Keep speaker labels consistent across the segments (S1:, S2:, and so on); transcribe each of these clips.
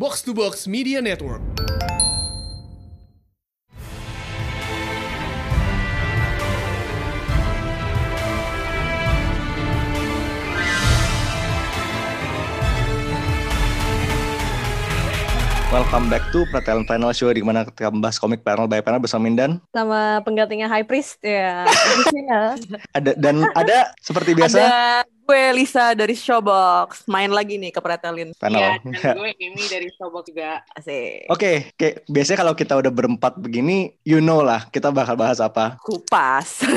S1: Box to Box Media Network.
S2: Welcome back to Pretelin Panel Show di mana kita membahas komik panel by panel bersama Mindan.
S3: sama penggantinya High Priest ya.
S2: Ada dan ada seperti biasa
S4: Ada gue Lisa dari Showbox main lagi nih ke Pretelin.
S5: Iya, dan gue Amy dari Sobok juga.
S4: Asik.
S2: Oke, kayak biasanya kalau kita udah berempat begini, you know lah kita bakal bahas apa.
S4: Kupas.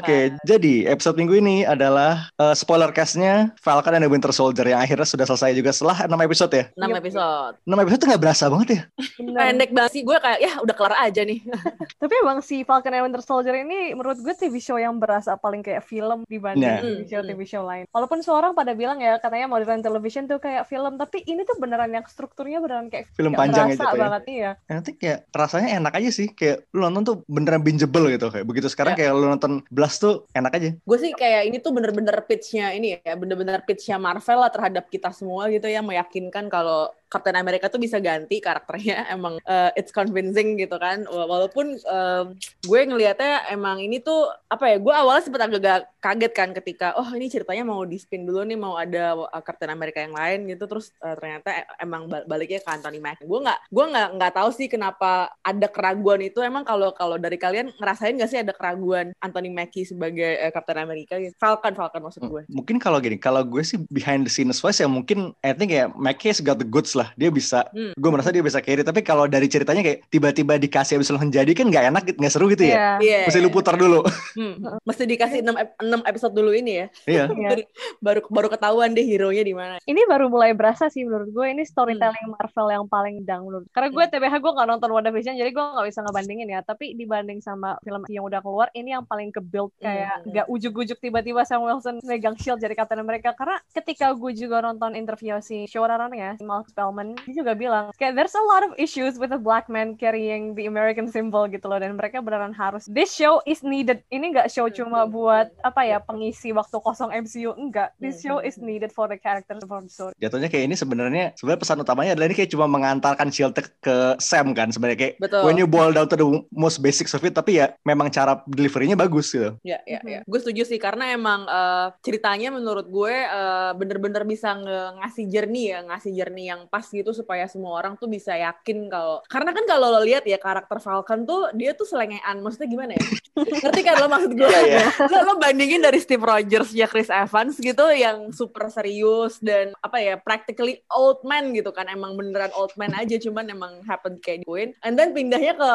S2: Oke, jadi episode minggu ini adalah eh, spoiler cast-nya Falcon and the Winter Soldier yang akhirnya sudah selesai juga setelah 6 episode ya.
S4: 6 episode.
S2: 6 episode tuh nggak berasa banget ya.
S4: Pendek banget sih gue kayak ya udah kelar aja nih.
S3: Tapi emang si Falcon and Winter Soldier ini menurut gue TV show yang berasa paling kayak film dibanding
S2: Nah.
S3: TV show
S4: Hmm.
S3: TV show lain. Walaupun seorang pada bilang ya katanya modern television tuh kayak film, tapi ini tuh beneran yang strukturnya beneran kayak
S2: Film panjang gitu ya.
S3: banget iya.
S2: Nanti kayak rasanya enak aja sih. Kayak lu nonton tuh beneran bingeable gitu kayak begitu sekarang
S4: Ya.
S2: kayak lu nonton Blast tuh enak aja.
S4: gue sih kayak ini tuh bener-bener pitch-nya ini ya, bener-bener pitch-nya Marvel lah terhadap kita semua gitu ya, meyakinkan kalau Captain America tuh bisa ganti karakternya, emang uh, it's convincing gitu kan, Wa- walaupun um, gue ngelihatnya emang ini tuh, apa ya, gue awalnya sempat agak kaget kan ketika, oh ini ceritanya mau di spin dulu nih, mau ada uh, Captain America yang lain gitu, terus uh, ternyata e- emang bal- baliknya ke Anthony Mackie. Gue nggak, gue nggak nggak tahu sih kenapa ada keraguan itu, emang kalau kalau dari kalian ngerasain nggak sih ada keraguan Anthony Mackie sebagai uh, Captain America gitu? Falcon, Falcon maksud gue.
S2: Mungkin kalau gini, kalau gue sih behind the scenes wise ya mungkin I think ya Mackie has got the goods lah. Dia bisa,
S4: Hmm.
S2: gue merasa dia bisa carry. Tapi kalau dari ceritanya kayak tiba-tiba dikasih abis langsung jadi kan nggak enak, nggak seru gitu ya.
S3: Iya.
S4: Iya.
S2: Mesti lu putar dulu.
S4: Hmm. Mesti dikasih 6, episode dulu ini ya.
S2: Iya.
S3: Iya.
S4: baru, baru ketahuan deh hero-nya di mana.
S3: Ini baru mulai berasa sih menurut gue ini storytelling
S4: Hmm.
S3: Marvel yang paling dang menurut. Karena gue TBH gue nggak nonton WandaVision jadi gue nggak bisa ngebandingin ya. Tapi dibanding sama film yang udah keluar ini yang paling ke build kayak
S4: Hmm.
S3: nggak ujuk-ujuk tiba-tiba Sam Wilson megang shield jadi Captain America. Karena ketika gue juga nonton interview si showrunner ya, si Mark Spellman, dia juga bilang kayak there's a lot of issues with a black man carrying the American symbol gitu loh dan mereka beneran harus this show is needed. Ini nggak show cuma buat apa ya pengisi waktu kosong MCU enggak. This show is needed for the characters for the story.
S2: Jatuhnya kayak ini sebenarnya sebenarnya pesan utamanya adalah ini kayak cuma mengantarkan shield ke Sam kan sebenarnya kayak
S4: Betul.
S2: when you boil down to the most basics of it tapi ya memang cara deliverynya bagus gitu.
S4: Ya, ya, ya. Gue setuju sih karena emang eh, ceritanya menurut gue eh, bener-bener bisa nge- ngasih jernih ya, ngasih jernih yang pas gitu supaya semua orang tuh bisa yakin kalau karena kan kalau lo lihat ya karakter Falcon tuh dia tuh selengean, maksudnya gimana ya? Ngerti kan lo maksud gue?
S2: Iya, iya.
S4: lo, lo bandingin dari Steve Rogers ya Chris Evans gitu yang super serius dan apa ya practically old man gitu kan. Emang beneran old man aja cuman emang happen kayak Wayne and then pindahnya ke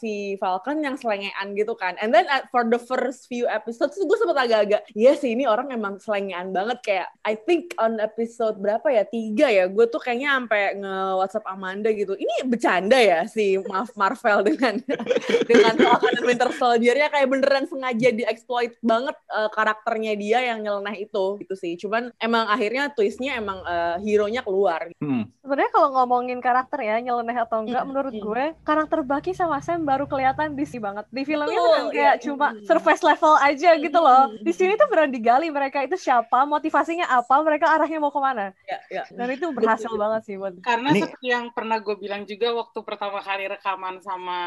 S4: si Falcon yang selengean gitu kan. And then at- for the first few episodes gue sempet agak-agak iya sih ini orang emang selengean banget. Kayak I think on episode berapa ya? Tiga ya? Gue tuh kayaknya sampai nge WhatsApp Amanda gitu. Ini bercanda ya si Mar- Marvel dengan dengan Falcon and Winter Soldier-nya? Kayak beneran sengaja dieksploit banget eh, karakternya dia yang nyeleneh itu gitu sih. Cuman emang akhirnya twistnya emang eh, hero-nya keluar.
S2: Hmm.
S3: Sebenarnya kalau ngomongin karakter ya nyeleneh atau enggak,
S4: Mm,
S3: menurut
S4: mm.
S3: gue karakter Bucky sama Sam baru kelihatan di sini banget. Di filmnya kan kayak
S4: iya,
S3: cuma
S4: mm.
S3: surface level aja gitu loh. Di sini tuh beneran digali mereka itu siapa, motivasinya apa, mereka arahnya mau ke mana.
S4: Ya, ya.
S3: Dan itu berhasil
S4: Betul.
S3: banget sih buat.
S5: Karena
S2: Ini-
S5: seperti yang pernah gue bilang juga waktu pertama kali rekaman sama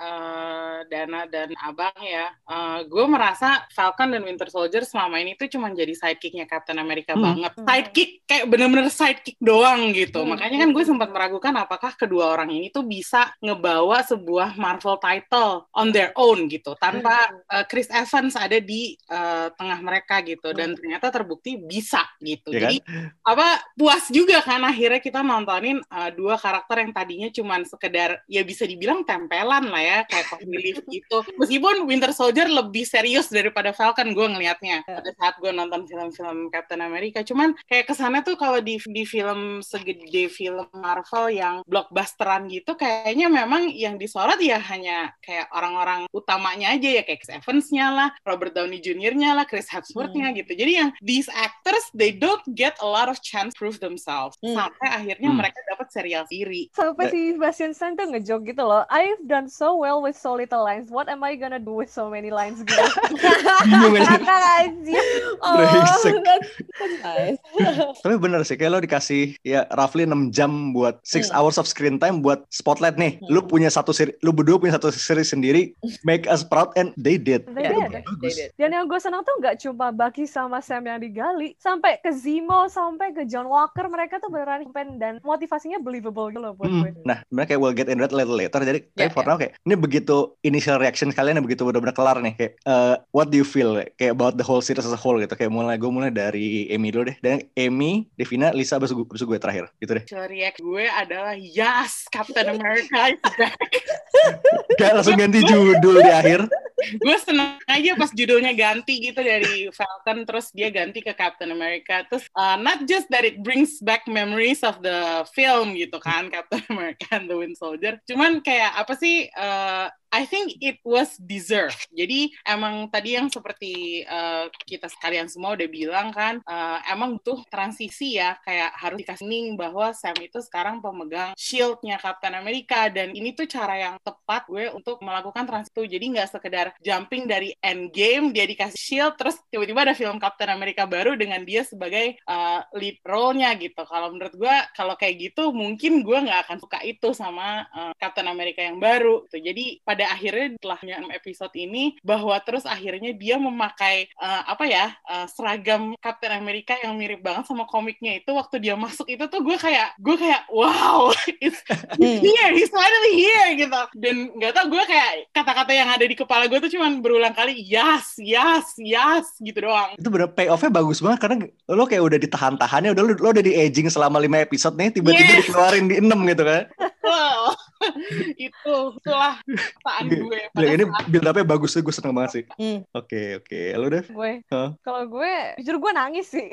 S5: eh, Dana dan Abang ya, eh, gue merasa Falcon dan Winter Soldier selama ini tuh cuma jadi sidekicknya Captain America
S2: Hmm.
S5: banget. Sidekick kayak bener-bener sidekick doang gitu.
S4: Hmm.
S5: Makanya kan gue sempat meragukan apakah kedua orang ini tuh bisa ngebawa sebuah Marvel title on their own gitu, tanpa eh, Chris Evans ada di eh, tengah mereka gitu. Dan ternyata terbukti bisa gitu.
S2: Ya kan?
S5: Jadi apa puas juga kan akhirnya kita nontonin uh, dua karakter yang tadinya cuman sekedar ya bisa dibilang tempelan lah ya kayak relief gitu meskipun Winter Soldier lebih serius daripada Falcon gue ngelihatnya pada saat gue nonton film-film Captain America cuman kayak kesannya tuh kalau di di film segede film Marvel yang blockbusteran gitu kayaknya memang yang disorot ya hanya kayak orang-orang utamanya aja ya kayak Chris Evans-nya lah Robert Downey Jr.-nya lah Chris Hemsworth-nya gitu jadi yang these actors they don't get a lot of chance prove themselves
S4: Hmm.
S5: sampai akhirnya
S2: Hmm.
S5: mereka dapat serial sendiri
S3: Sampai si Bastian Stan tuh ngejok gitu loh. I've done so well with so little lines. What am I gonna do with so many lines gitu?
S2: bingung aja.
S3: Kakak anjir.
S4: Oh,
S2: Brengsek.
S4: nice.
S2: Tapi bener sih, kayak lo dikasih ya roughly 6 jam buat 6
S4: Hmm.
S2: hours of screen time buat spotlight nih.
S4: Hmm.
S2: Lu punya satu seri, lu berdua punya satu seri sendiri, make us proud and they did.
S3: They
S4: Yeah,
S3: did.
S2: Bagus.
S4: they did.
S3: Dan yang gue senang tuh nggak cuma Bucky sama Sam yang digali, sampai ke Zemo, sampai ke John Walker, mereka tuh beneran campaign dan motivasinya believable gitu loh buat
S2: Hmm.
S3: gue.
S2: Nah, sebenarnya kayak we'll get into that later later. Jadi kayak
S4: Ya,
S2: for
S4: ya.
S2: now kayak ini begitu initial reaction kalian yang begitu benar-benar kelar nih kayak eh, what do you feel kayak about the whole series as a whole gitu. Kayak mulai gue mulai dari Amy dulu deh. Dan Amy, Devina, Lisa, abis gue, abis gue terakhir gitu deh.
S5: So, react gue adalah yes, Captain America is back.
S2: Kayak langsung ganti judul di akhir.
S5: gue seneng aja pas judulnya ganti gitu dari Falcon terus dia ganti ke Captain America terus uh, not just that it brings back memories of the film gitu kan Captain America and the Winter Soldier cuman kayak apa sih uh, I think it was deserved. Jadi emang tadi yang seperti uh, kita sekalian semua udah bilang kan, uh, emang butuh transisi ya, kayak harus dikasih bahwa Sam itu sekarang pemegang shieldnya Captain America dan ini tuh cara yang tepat gue untuk melakukan transisi itu. Jadi nggak sekedar jumping dari Endgame dia dikasih shield terus tiba-tiba ada film Captain America baru dengan dia sebagai uh, lead role-nya gitu. Kalau menurut gue kalau kayak gitu mungkin gue nggak akan suka itu sama uh, Captain America yang baru. Gitu. Jadi pada akhirnya setelahnya episode ini bahwa terus akhirnya dia memakai uh, apa ya uh, seragam Captain America yang mirip banget sama komiknya itu waktu dia masuk itu tuh gue kayak gue kayak wow it's
S4: Hmm.
S5: here he's finally here gitu dan nggak tau gue kayak kata-kata yang ada di kepala gue tuh cuman berulang kali yes yes yes gitu doang
S2: Itu bener payoff-nya bagus banget karena lo kayak udah ditahan-tahannya, udah lo, lo udah di aging selama 5 episode nih, tiba-tiba
S5: Yes.
S2: dikeluarin di 6 gitu kan.
S5: wow itu itulah perasaan gue
S2: Gila,
S5: pada
S2: ini
S5: saat
S2: build up-nya bagus gue seneng banget sih.
S4: Hmm.
S2: Oke, oke. Lo deh?
S3: Gue,
S2: Hah?
S3: kalau gue, jujur gue nangis sih.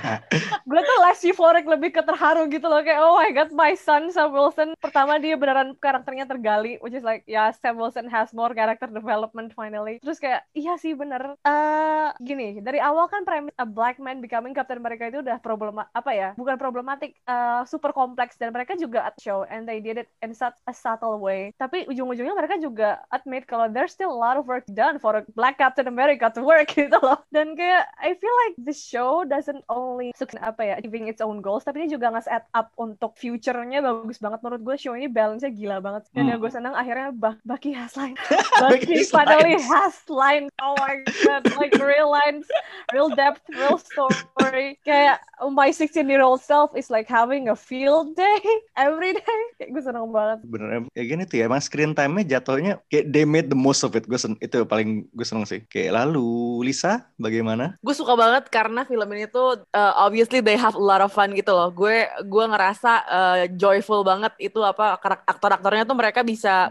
S3: gue tuh less euphoric lebih ke terharu gitu loh kayak oh my god my son Sam Wilson pertama dia beneran karakternya tergali which is like ya Sam Wilson has more character development finally terus kayak iya sih bener eh gini dari awal kan premis a black man becoming Captain America itu udah problema apa ya bukan problematik eh, super kompleks dan mereka juga at show and they did it in such a subtle way. Tapi ujung-ujungnya mereka juga admit kalau there's still a lot of work done for a black Captain America to work gitu loh. Dan kayak I feel like the show doesn't only apa ya achieving its own goals tapi ini juga nge-set up untuk future-nya bagus banget. Menurut gue show ini balance-nya gila banget. Dan
S2: Hmm.
S3: yang gue senang akhirnya bah Bucky has line.
S2: Has
S3: finally has line. Oh my god like real lines real depth real story. Kayak my 16 year old self is like having a field day every day. Kayak gue seneng banget
S2: Bener, ya gini tuh ya, emang screen time-nya jatuhnya kayak they made the most of it. Gue sen itu paling gue seneng sih. Kayak lalu, Lisa, bagaimana?
S4: gue suka banget karena film ini tuh uh, obviously they have a lot of fun gitu loh. Gue gue ngerasa uh, joyful banget itu apa aktor-aktornya tuh mereka bisa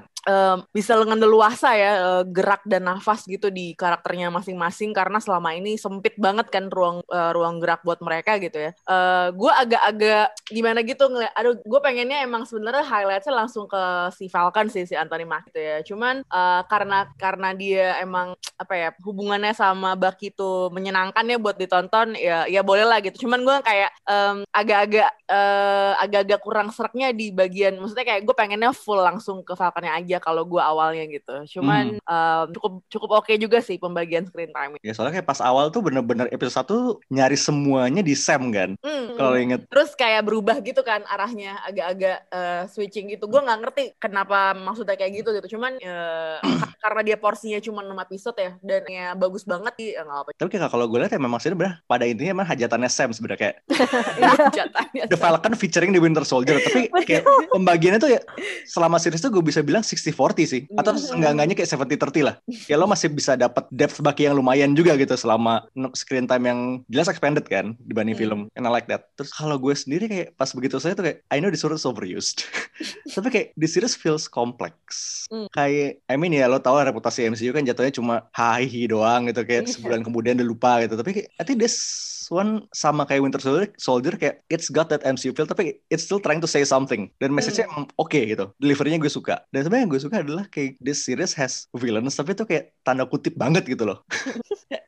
S4: bisa dengan leluasa ya uh, gerak dan nafas gitu di karakternya masing-masing karena selama ini sempit banget kan ruang uh, ruang gerak buat mereka gitu ya. Uh, gue agak-agak gimana gitu ngeliat, aduh gue pengennya emang sebenarnya highlightnya langsung ke si Falcon sih si Anthony Mackie gitu ya. Cuman uh, karena karena dia emang apa ya hubungannya sama Bucky itu menyenangkan ya buat ditonton ya ya boleh lah gitu. Cuman gue kayak agak-agak eh, agak-agak kurang sereknya di bagian maksudnya kayak gue pengennya full langsung ke Falconnya aja kalau gue awalnya gitu. Cuman em, cukup cukup oke juga sih pembagian screen time.
S2: Ya soalnya kayak pas awal tuh bener-bener episode 1 nyari semuanya di Sam kan.
S4: Hmm.
S2: Kalau inget.
S4: Terus kayak berubah gitu kan arahnya agak-agak eh, switching gitu. Gue nggak ngerti kenapa maksudnya kayak gitu gitu. Cuman eh, karena dia porsinya cuma 6 episode ya dan ya bagus banget sih ya nggak apa
S2: Tapi kayak kalau gue lihat ya memang sebenarnya pada intinya emang hajatannya Sam sebenarnya kayak
S3: Iya.
S4: jatahnya.
S2: The Falcon featuring the Winter Soldier. Tapi kayak pembagiannya tuh ya selama series tuh gue bisa bilang 60-40 sih. Atau seenggak-enggaknya kayak 70-30 lah. Ya lo masih bisa dapat depth baki yang lumayan juga gitu selama screen time yang jelas expanded kan dibanding
S4: Hmm.
S2: film. And I like that. Terus kalau gue sendiri kayak pas begitu saya tuh kayak I know this word is overused. Tapi kayak the series feels complex.
S4: Hmm.
S2: Kayak I mean ya lo tau lah reputasi MCU kan jatuhnya cuma hahihi doang gitu kayak
S4: Iya.
S2: sebulan kemudian udah lupa gitu. Tapi kayak, I think this one sama kayak Winter Soldier, Soldier kayak it's got that MCU feel tapi it's still trying to say something dan message-nya emang oke gitu. Deliverynya gue suka. Dan sebenarnya yang gue suka adalah kayak this series has villains tapi itu kayak tanda kutip banget gitu loh.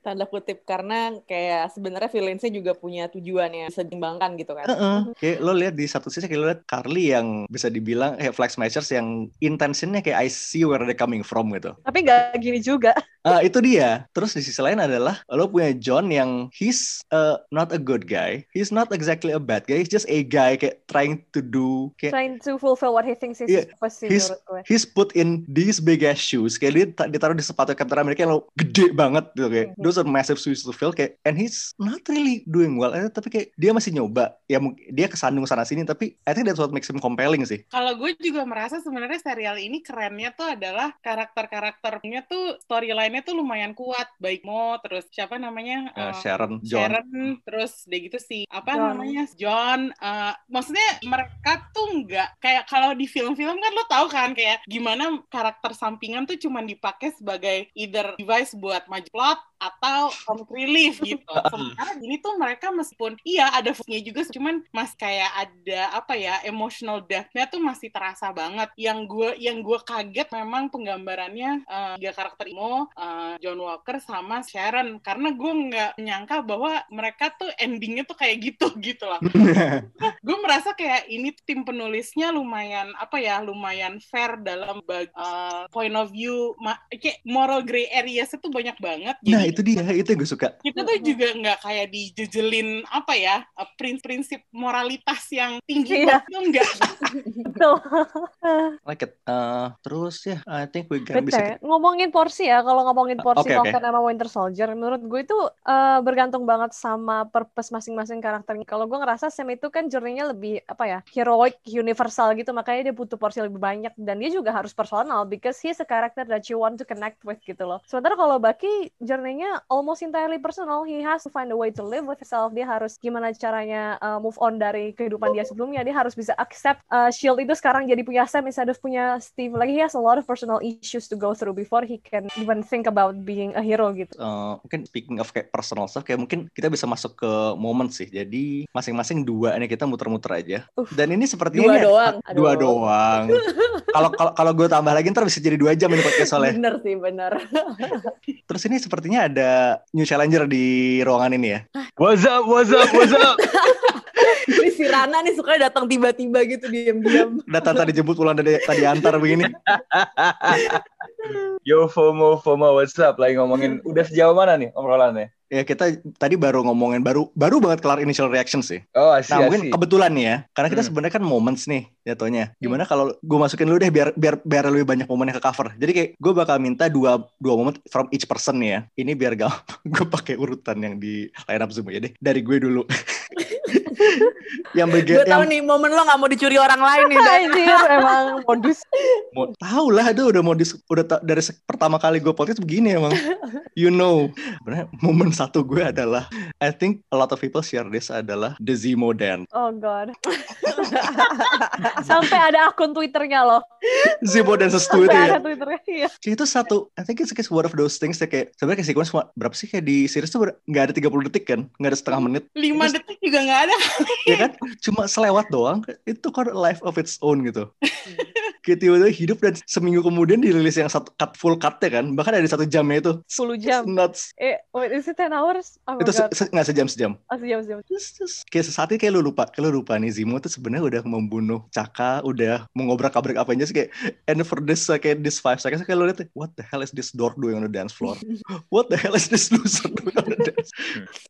S4: Tanda kutip karena kayak sebenarnya villainsnya juga punya tujuan yang bisa gitu kan.
S2: Heeh. Kayak lo lihat di satu sisi kayak lo lihat Carly yang bisa dibilang kayak flag smashers yang intentionnya kayak I see where they coming from gitu.
S3: Tapi nggak gini juga.
S2: Ah itu dia. Terus di sisi lain adalah lo punya John yang he's uh, not a good guy. He's not exactly a bad guy. He's just a guy kayak trying to do kayak
S3: Trying to fulfill what he thinks is
S2: Iya,
S3: pasti
S2: he's he's put in these big ass shoes kayak dia ta- ditaruh di sepatu Captain America yang lo gede banget gitu kayak
S3: Mhm.
S2: those are massive shoes to fill kayak and he's not really doing well eh, tapi kayak dia masih nyoba ya dia kesandung sana sini tapi I think that's what makes him compelling sih
S5: Kalau gue juga merasa sebenarnya serial ini kerennya tuh adalah karakter-karakternya tuh storyline-nya tuh lumayan kuat. Baik Mo, terus siapa namanya?
S2: Uh, Sharon John
S5: Sharon, terus deh gitu sih. Apa
S3: John.
S5: namanya? John. eh, maksudnya mereka tuh nggak kayak kalau di film-film kan lo tahu kan kayak gimana karakter sampingan tuh cuman dipakai sebagai either device buat maju plot atau comic relief gitu. Sementara gini tuh mereka meskipun iya ada fungsinya juga cuman mas kayak ada apa ya emotional depth-nya tuh masih terasa banget. Yang gue yang gue kaget memang penggambarannya tiga karakter Imo, eh, John Walker sama Sharon karena gue nggak menyangka bahwa mereka tuh endingnya tuh kayak gitu gitu lah. gue merasa kayak ini tim penulisnya lumayan apa ya lumayan fair dalam bag- eh, point of view ma- kayak moral gray areas itu banyak banget.
S2: nah
S5: Jadi
S2: itu dia itu yang gue suka
S5: kita tuh juga nggak kayak dijejelin apa ya eh, prinsip moralitas yang tinggi
S3: Iya.
S5: banget tuh enggak
S3: Betul.
S2: like it Uh, terus ya I think we can
S3: Betul.
S2: bisa
S3: ya. Ngomongin porsi ya, kalau ngomongin porsi
S2: oke.
S3: Falcon sama Winter Soldier, menurut gue itu eh, bergantung banget sama purpose masing-masing karakternya. Kalau gue ngerasa Sam itu kan journey-nya lebih apa ya, heroic, universal gitu, makanya dia butuh porsi lebih banyak dan dia juga harus personal because he's a character that you want to connect with gitu loh. Sementara kalau Bucky journey-nya almost entirely personal, he has to find a way to live with himself. Dia harus gimana caranya uh, move on dari kehidupan dia sebelumnya. Dia harus bisa accept uh, Shield itu sekarang jadi punya Sam instead of punya Steve. Like he has a lot of personal issues to go through before he can even think about being a hero gitu.
S2: Uh, mungkin speaking of kayak personal stuff kayak mungkin kita bisa masuk ke momen sih jadi masing-masing dua nih kita muter-muter aja
S3: Uff.
S2: dan ini sepertinya
S4: Dua
S2: ini-
S4: doang.
S2: dua
S4: Aduh.
S2: doang kalau kalau kalau gue tambah lagi ntar bisa jadi dua jam ini podcast soalnya
S4: Bener sih, bener.
S2: terus ini sepertinya ada new challenger di ruangan ini ya
S6: What's up, what's up, what's up?
S4: Ini si Rana nih suka datang tiba-tiba gitu diam-diam.
S2: datang tadi jemput pulang dari tadi antar begini
S6: Yo FOMO, FOMO, what's up? Lagi ngomongin, udah sejauh mana nih obrolannya?
S2: Ya kita tadi baru ngomongin baru baru banget kelar initial reaction sih
S6: Oh, asik,
S2: Nah mungkin kebetulan nih ya, karena kita
S6: Hmm.
S2: sebenarnya kan moments nih jatuhnya. Gimana kalau gue masukin lu deh biar biar biar lebih banyak momen yang ke cover. Jadi kayak gue bakal minta dua dua momen from each person nih ya. Ini biar gampang. gue pakai urutan yang di line up Zoom ya deh. Dari gue dulu. yang bagian
S4: Gue tahu
S2: yang
S4: nih momen lo gak mau dicuri orang lain nih.
S3: Anjir, emang modus.
S2: mau tahu lah aduh udah mau dis, udah ta- dari se- pertama kali gue podcast begini emang. you know. Sebenarnya momen satu gue adalah I think a lot of people share this adalah the Zemo dance.
S3: Oh god. Sampai ada akun Twitternya loh.
S2: Zemo dance itu
S3: Sampai
S2: ya.
S3: ada Twitternya. Iya.
S2: Itu satu, I think it's, it's one of those things that kayak sebenarnya kayak sequence berapa sih kayak di series tuh ber- nggak ada 30 detik kan, nggak ada setengah menit,
S5: lima
S2: Terus-
S5: detik juga nggak ada
S2: ya kan? Cuma selewat doang, itu kan life of its own gitu. kayak tiba-tiba hidup dan seminggu kemudian dirilis yang satu cut full cutnya kan, bahkan ada satu jamnya itu.
S3: 10
S2: It's
S3: jam.
S2: nuts.
S3: Eh, wait, is it 10 hours? Oh
S2: itu se- se- nggak sejam sejam.
S3: Oh, sejam, sejam.
S2: Terus, terus kayak sesaat kayak lu lupa, kayak lu lupa nih Zemo tuh sebenarnya udah membunuh Caka, udah mengobrak-abrik Avengers kayak and for this uh, kayak this five seconds kayak lu lihat what the hell is this door doing on the dance floor? what the hell is this loser doing on the dance?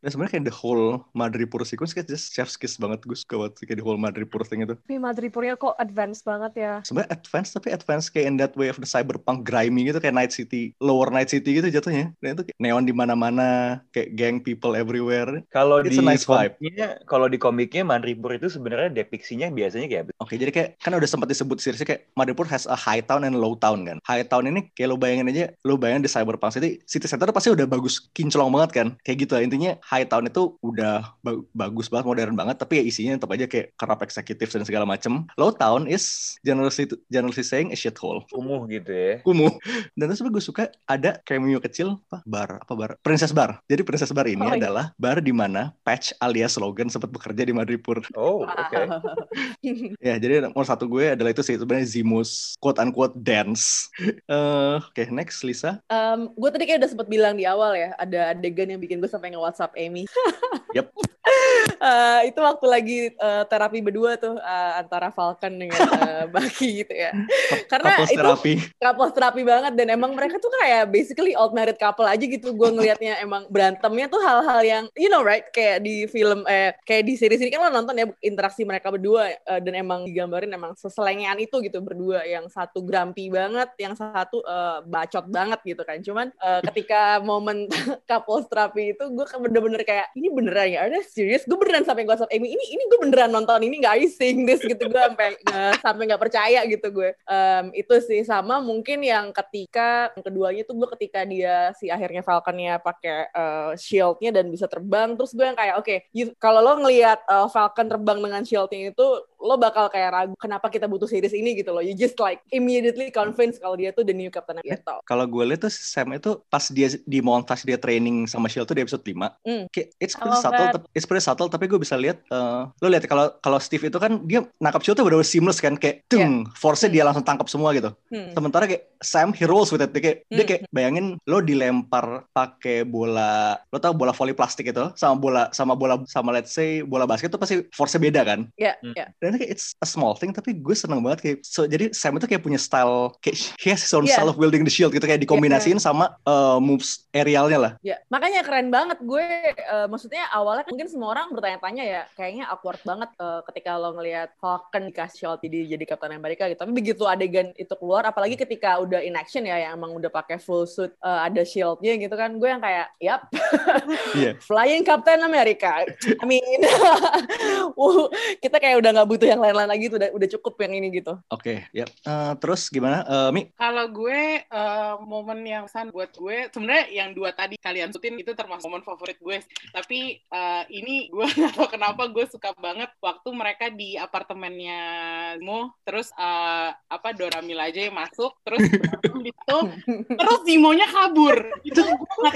S2: Dan sebenarnya kayak the whole Madripoor sequence kayak just chef's kiss banget gue suka banget kayak the whole Madripoor thing itu.
S3: Tapi Madripoornya kok advance banget ya.
S2: Sebenarnya advance tapi advance kayak in that way of the cyberpunk grimy gitu kayak Night City, lower Night City gitu jatuhnya. Dan itu kayak neon di mana-mana, kayak gang people everywhere.
S6: Kalau
S2: It's
S6: di
S2: a nice vibe.
S6: komiknya, kalau di komiknya Manripur itu sebenarnya depiksinya biasanya kayak
S2: Oke, jadi kayak kan udah sempat disebut seriesnya kayak Madripoor has a high town and low town kan. High town ini kayak lo bayangin aja, lo bayangin di Cyberpunk City, city center pasti udah bagus, kinclong banget kan. Kayak gitu lah. Intinya high town itu udah ba- bagus banget, modern banget, tapi ya isinya tetap aja kayak kerap eksekutif dan segala macem. Low town is generally generally saying a shithole.
S6: Kumuh gitu ya.
S2: Kumuh. Dan terus gue suka ada cameo kecil apa bar apa bar Princess Bar. Jadi Princess Bar ini
S3: Oh, iya.
S2: adalah bar di mana Patch alias Logan sempat bekerja di Madripoor.
S6: Oh, oke.
S2: Ya, jadi nomor satu gue adalah itu sih sebenarnya Zimus quote unquote dance. Eh, Oke, next Lisa.
S4: Um, gue tadi kayak udah sempet bilang di awal ya, ada adegan yang bikin gue sampai nge-whatsapp Amy.
S2: Yep.
S4: Eh, itu waktu lagi eh, terapi berdua tuh eh, antara Falcon dengan eh, Bucky gitu ya. Karena
S2: Couples
S4: itu
S2: terapi.
S4: couples terapi banget dan emang mereka tuh kayak basically old married couple aja gitu. Gue ngelihatnya emang berantemnya tuh hal-hal yang you know right kayak di film eh kayak di series ini kan lo nonton ya interaksi mereka berdua eh, dan emang digambarin emang seselengean itu gitu berdua yang satu grumpy banget, yang satu eh, bacot banget gitu kan. Cuman eh, ketika momen couples terapi itu gue bener-bener kayak ini beneran ya, ada serius? Gue beneran sampai WhatsApp Amy ini ini gue beneran nonton ini nggak I sing this gitu gue sampai nggak- sampai nggak percaya gitu gue. Em, itu sih sama mungkin yang ketika yang keduanya tuh gue ketika dia si akhirnya Falconnya pakai eh, shieldnya dan bisa terbang terus gue yang kayak oke you- kalau lo ngelihat eh, Falcon terbang dengan shieldnya itu lo bakal kayak ragu kenapa kita butuh series ini gitu loh you just like immediately convinced kalau dia tuh the new Captain America
S2: Kalau gue lihat tuh Sam itu pas dia di montage dia training sama Shield tuh di episode 5.
S4: Hmm.
S2: Kayak it's pretty
S3: love
S2: subtle, tapi- it's pretty subtle tapi gue bisa lihat eh, lo lihat kalau kalau Steve itu kan dia nangkap Shield tuh benar seamless kan kayak tung, force-nya dia langsung tangkap semua gitu.
S4: Hmm.
S2: Sementara kayak Sam he rolls with it. Dia kayak, dia
S4: Hmm.
S2: kayak bayangin lo dilempar pakai bola, lo tau bola voli plastik itu sama bola sama bola sama let's say bola basket tuh pasti force-nya beda kan.
S4: ya
S6: Hmm.
S4: ya
S2: Dan kayak it's a small thing tapi gue seneng banget kayak so, jadi Sam itu kayak punya style kayak he has his own
S4: Yeah.
S2: style of wielding the shield gitu kayak dikombinasiin sama uh, moves aerialnya lah.
S4: Ya, makanya keren banget gue. eh, maksudnya awalnya kan mungkin semua orang bertanya-tanya ya, kayaknya awkward banget eh, ketika lo ngelihat Falcon dikasih shield jadi jadi Captain America gitu. Tapi begitu adegan itu keluar, apalagi ketika udah in action ya, yang emang udah pakai full suit, eh, ada shieldnya gitu kan, gue yang kayak, yap,
S2: Iya.
S4: flying Captain America. I mean, kita kayak udah nggak butuh yang lain-lain lagi, tuh udah, udah cukup yang ini gitu.
S2: Oke, ya. Eh, terus gimana Eh, Mi?
S5: Kalau gue eh, momen yang pesan buat gue sebenarnya yang dua tadi kalian sebutin itu termasuk momen favorit gue. Tapi eh, ini gue nggak tahu kenapa gue suka banget waktu mereka di apartemennya Zimo terus eh, apa Dora Milaje masuk terus situ terus Zimonya kabur. Itu gue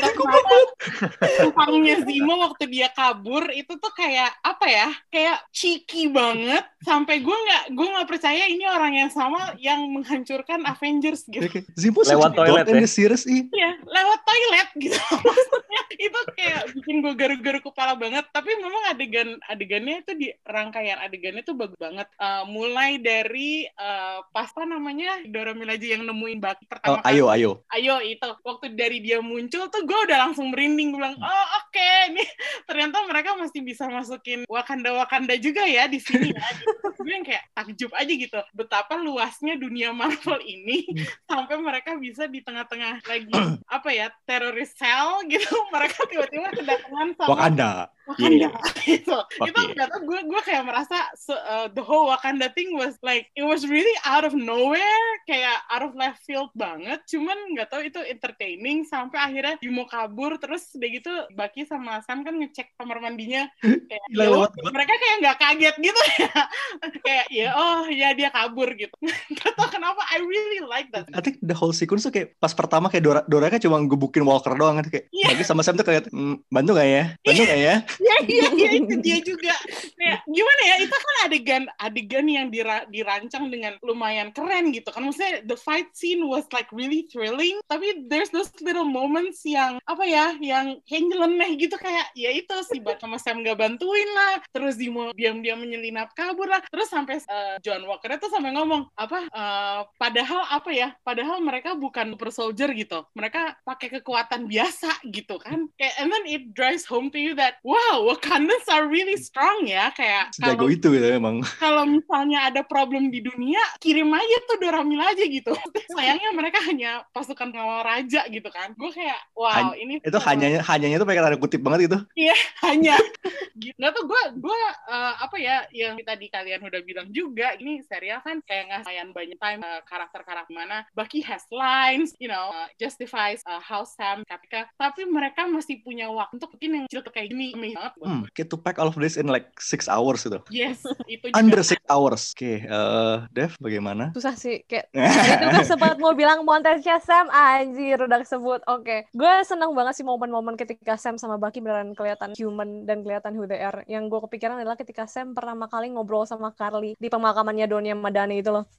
S5: kenapa Zimo waktu dia kabur itu tuh kayak apa ya? Kayak cheeky banget sampai gue nggak gue nggak percaya ini orang yang sama yang menghancurkan Avengers gitu.
S2: Oke, Zimbo
S6: Lewat toilet ya?
S2: series ih.
S5: Iya, lewat toilet gitu. Maksudnya itu kayak bikin gue garu-garu kepala banget. Tapi memang adegan adegannya itu di rangkaian adegannya tuh bagus banget. Eh, mulai dari eh, pas apa namanya Dora Milaje yang nemuin Baki
S2: Oh,
S5: pertama kali.
S2: ayo, ayo.
S5: Ayo itu waktu dari dia muncul tuh gue udah langsung merinding gue bilang oh oke nih ternyata mereka masih bisa masukin Wakanda Wakanda juga ya di sini ya gitu. Gue yang kayak takjub aja gitu. Betapa luasnya dunia Marvel ini sampai mereka bisa di tengah-tengah lagi apa ya teroris sel gitu. Mereka tiba-tiba kedatangan sama
S2: Wakanda.
S5: Wakanda gitu.
S2: Fuck
S5: itu
S2: yeah.
S5: ternyata gue gue kayak merasa uh, the whole Wakanda thing was like it was really out of nowhere kayak out of left field banget cuman nggak tahu itu entertaining sampai akhirnya mau kabur terus udah gitu Baki sama Sam kan ngecek kamar mandinya kayak
S2: Gila,
S5: ya
S2: lewat
S5: udah, mereka kayak nggak kaget gitu ya kayak ya oh ya dia kabur gitu nggak tahu kenapa I really like that
S2: I think the whole sequence tuh kayak pas pertama kayak Dora, Dora kan cuma gebukin Walker doang kan kayak
S5: Iya.
S2: lagi sama Sam tuh kayak "Hmm, bantu gak ya? Bantu gak ya?
S5: Iya iya iya itu dia juga. Kayak gimana ya itu kan adegan adegan yang dira- dirancang dengan lumayan keren gitu kan. Maksudnya the fight scene was like really thrilling. Tapi there's those little moments yang apa ya yang kayak nyeleneh gitu kayak ya itu si Bat sama Sam gak bantuin lah. Terus dia mau diam-diam menyelinap kabur lah. Terus sampai uh, John Walker itu sampai ngomong apa uh, padahal apa ya padahal mereka bukan super soldier gitu. Mereka pakai kekuatan biasa gitu kan. Kayak and then it drives home to you that wow Wakandans are really strong ya kayak
S2: Sejago
S5: kalau
S2: itu gitu emang.
S5: kalau misalnya ada problem di dunia kirim aja tuh Dora Milaje gitu. Sayangnya mereka hanya pasukan pengawal raja gitu kan. Gue kayak wow
S2: Han-
S5: ini
S2: Itu hanya hanyanya tuh pakai tanda kutip banget itu.
S5: hanya. Gitu. Nggak tuh gue gue uh, apa ya yang tadi kalian udah bilang juga ini serial kan kayak nggak lumayan banyak time uh, karakter-karakter mana. Bucky has lines you know uh, justifies uh, how Sam Kapika tapi mereka masih punya waktu untuk bikin yang cerita kayak gini. Banget. buat
S2: Hmm, get to pack all of this in like six hours gitu.
S5: Yes, itu juga.
S2: Under six hours. Oke, eh, Dev bagaimana?
S3: susah sih kayak tadi tuh gue sempat mau bilang montage-nya Sam anjir udah kesebut oke gue seneng banget sih momen-momen ketika Sam sama Bucky beneran kelihatan human dan kelihatan who they are yang gue kepikiran adalah ketika Sam pertama kali ngobrol sama Carly di pemakamannya Donya Madani itu loh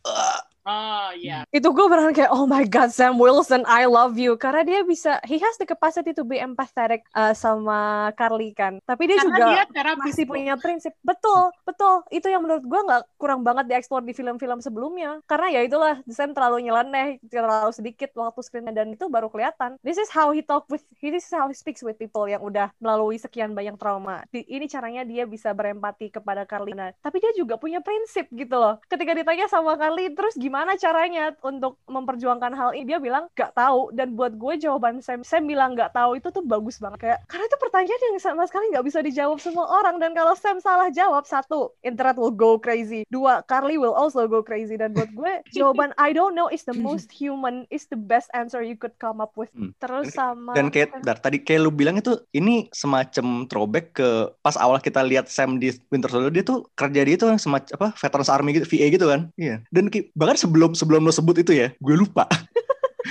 S5: Oh iya.
S3: itu gue beneran kayak oh my god Sam Wilson I love you. Karena dia bisa he has the capacity to be empathetic uh, sama Carly kan. Tapi dia
S5: Karena
S3: juga
S5: dia terapis
S3: masih punya prinsip. Betul betul. Itu yang menurut gue nggak kurang banget dieksplor di film-film sebelumnya. Karena ya itulah Sam terlalu nyeleneh terlalu sedikit waktu screennya dan itu baru kelihatan. This is how he talk with this is how he speaks with people yang udah melalui sekian banyak trauma. Di- ini caranya dia bisa berempati kepada Carly. Nah, tapi dia juga punya prinsip gitu loh. Ketika ditanya sama Carly terus gimana caranya untuk memperjuangkan hal ini? Dia bilang gak tahu. Dan buat gue jawaban Sam Sam bilang gak tahu itu tuh bagus banget. Kayak karena itu pertanyaan yang sama sekali nggak bisa dijawab semua orang. Dan kalau Sam salah jawab satu internet will go crazy. Dua Carly will also go crazy. Dan buat gue jawaban I don't know is the most human is the best answer you could come up with.
S2: Hmm.
S3: terus sama
S2: Dan kayak dar, tadi kayak lu bilang itu ini semacam throwback ke pas awal kita lihat Sam di Winter Soldier dia tuh kerja dia tuh semacam apa Veterans Army gitu VA gitu kan. Iya. Dan kayak- bahkan sebelum sebelum lo sebut itu ya, gue lupa.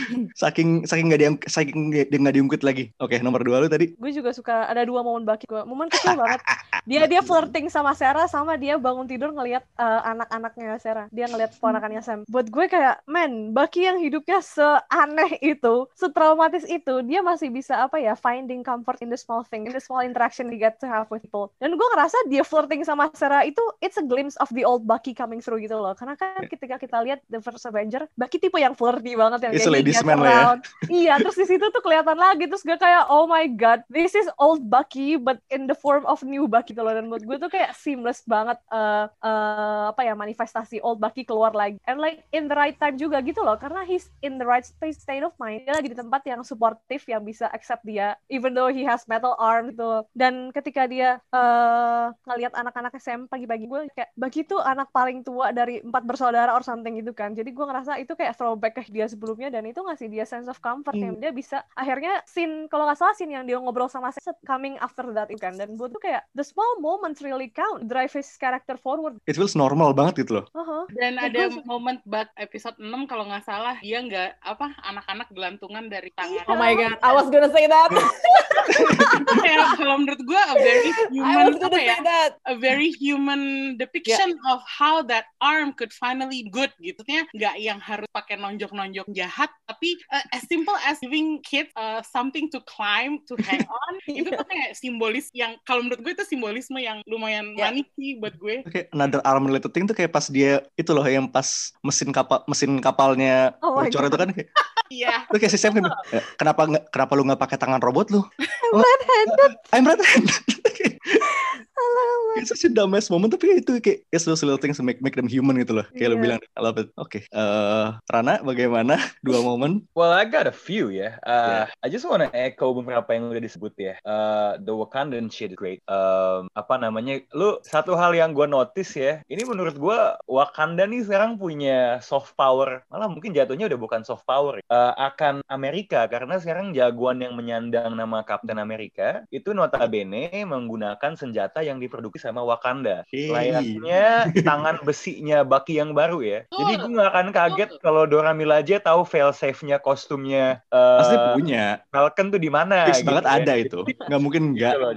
S2: saking saking nggak diang saking dia nggak diungkit lagi. Oke, nomor dua lu tadi.
S3: gue juga suka ada dua momen baki gue momen kecil banget. Dia dia flirting sama Sarah sama dia bangun tidur ngelihat eh, anak-anaknya Sarah. Dia ngelihat ponakannya Sam. Buat gue kayak man Bucky yang hidupnya seaneh itu setraumatis itu dia masih bisa apa ya finding comfort in the small thing in the small interaction he get to have with people. Dan gue ngerasa dia flirting sama Sarah itu it's a glimpse of the old Bucky coming through gitu loh. Karena kan ketika kita lihat the first Avenger Bucky tipe yang flirty banget yang kayak he
S2: ladies
S3: gets
S2: man lah ya.
S3: iya terus di situ tuh kelihatan lagi terus gue kayak oh my god this is old Bucky but in the form of new Bucky gitu loh. Dan buat gue tuh kayak seamless banget eh eh, apa ya manifestasi old Bucky keluar lagi. And like in the right time juga gitu loh karena he's in the right space state of mind. Dia lagi di tempat yang supportive yang bisa accept dia even though he has metal arm gitu. Dan ketika dia eh ngelihat anak-anak SM pagi-pagi gue kayak Bucky tuh anak paling tua dari empat bersaudara or something gitu kan. Jadi gue ngerasa itu kayak throwback ke dia sebelumnya dan itu ngasih dia sense of comfort yang dia bisa akhirnya scene kalau nggak salah scene yang dia ngobrol sama Seth coming after that itu kan dan buat tuh kayak the small moments really count drive his character forward
S2: It feels normal banget gitu loh.
S3: uh
S5: Dan
S3: Ya,
S5: ada
S3: gue su-
S5: momen bak episode 6 kalau nggak salah dia nggak apa anak-anak gelantungan dari tangan.
S4: Oh my god, I was gonna say that.
S5: Kayak kalau menurut gue a very
S4: I
S5: human
S4: was gonna
S5: apa ya?
S4: say that.
S5: A very human depiction of how that arm could finally good gitu. Maksudnya nggak yang harus pakai nonjok-nonjok jahat, tapi uh, as simple as giving kids uh, something to climb, to hang on, itu tuh kayak simbolis yang kalau menurut gue itu simbolisme yang lumayan
S4: Ya.
S5: manis sih buat gue.
S2: Oke, another arm related thing tuh kayak pas dia itu loh yang pas mesin kapal mesin kapalnya
S3: Oh
S2: bocor itu kan kayak
S5: Iya.
S2: Lu kayak si Sam kan, "Eh, kenapa kenapa lu nggak pakai tangan robot lu? I'm red-handed. I'm red-handed. It's such a dumbass moment tapi itu kayak it's those little things make make them human gitu loh. Kayak lu
S3: Iya.
S2: bilang, I love it. Oke, eh, Rana bagaimana dua momen?
S6: Well, I got a few ya. Uh, I just wanna echo beberapa yang udah disebut ya. Uh, the Wakandan shit is great. Um, apa namanya? Lu satu hal yang gue notice ya. Ini menurut gue Wakanda nih sekarang punya soft power. Malah mungkin jatuhnya udah bukan soft power. uh, akan Amerika karena sekarang jagoan yang menyandang nama Kapten Amerika itu notabene menggunakan senjata yang diproduksi sama Wakanda.
S2: Hey.
S6: Layaknya tangan besinya Bucky yang baru ya. Jadi
S5: Betul.
S6: gue gak akan kaget kalau Dora Milaje tahu fail safe-nya kostumnya uh,
S2: Pasti punya.
S6: Falcon tuh di mana.
S2: Fix
S6: gitu
S2: banget
S6: ya.
S2: ada itu. Nggak mungkin
S6: Gitu
S2: enggak.
S6: loh.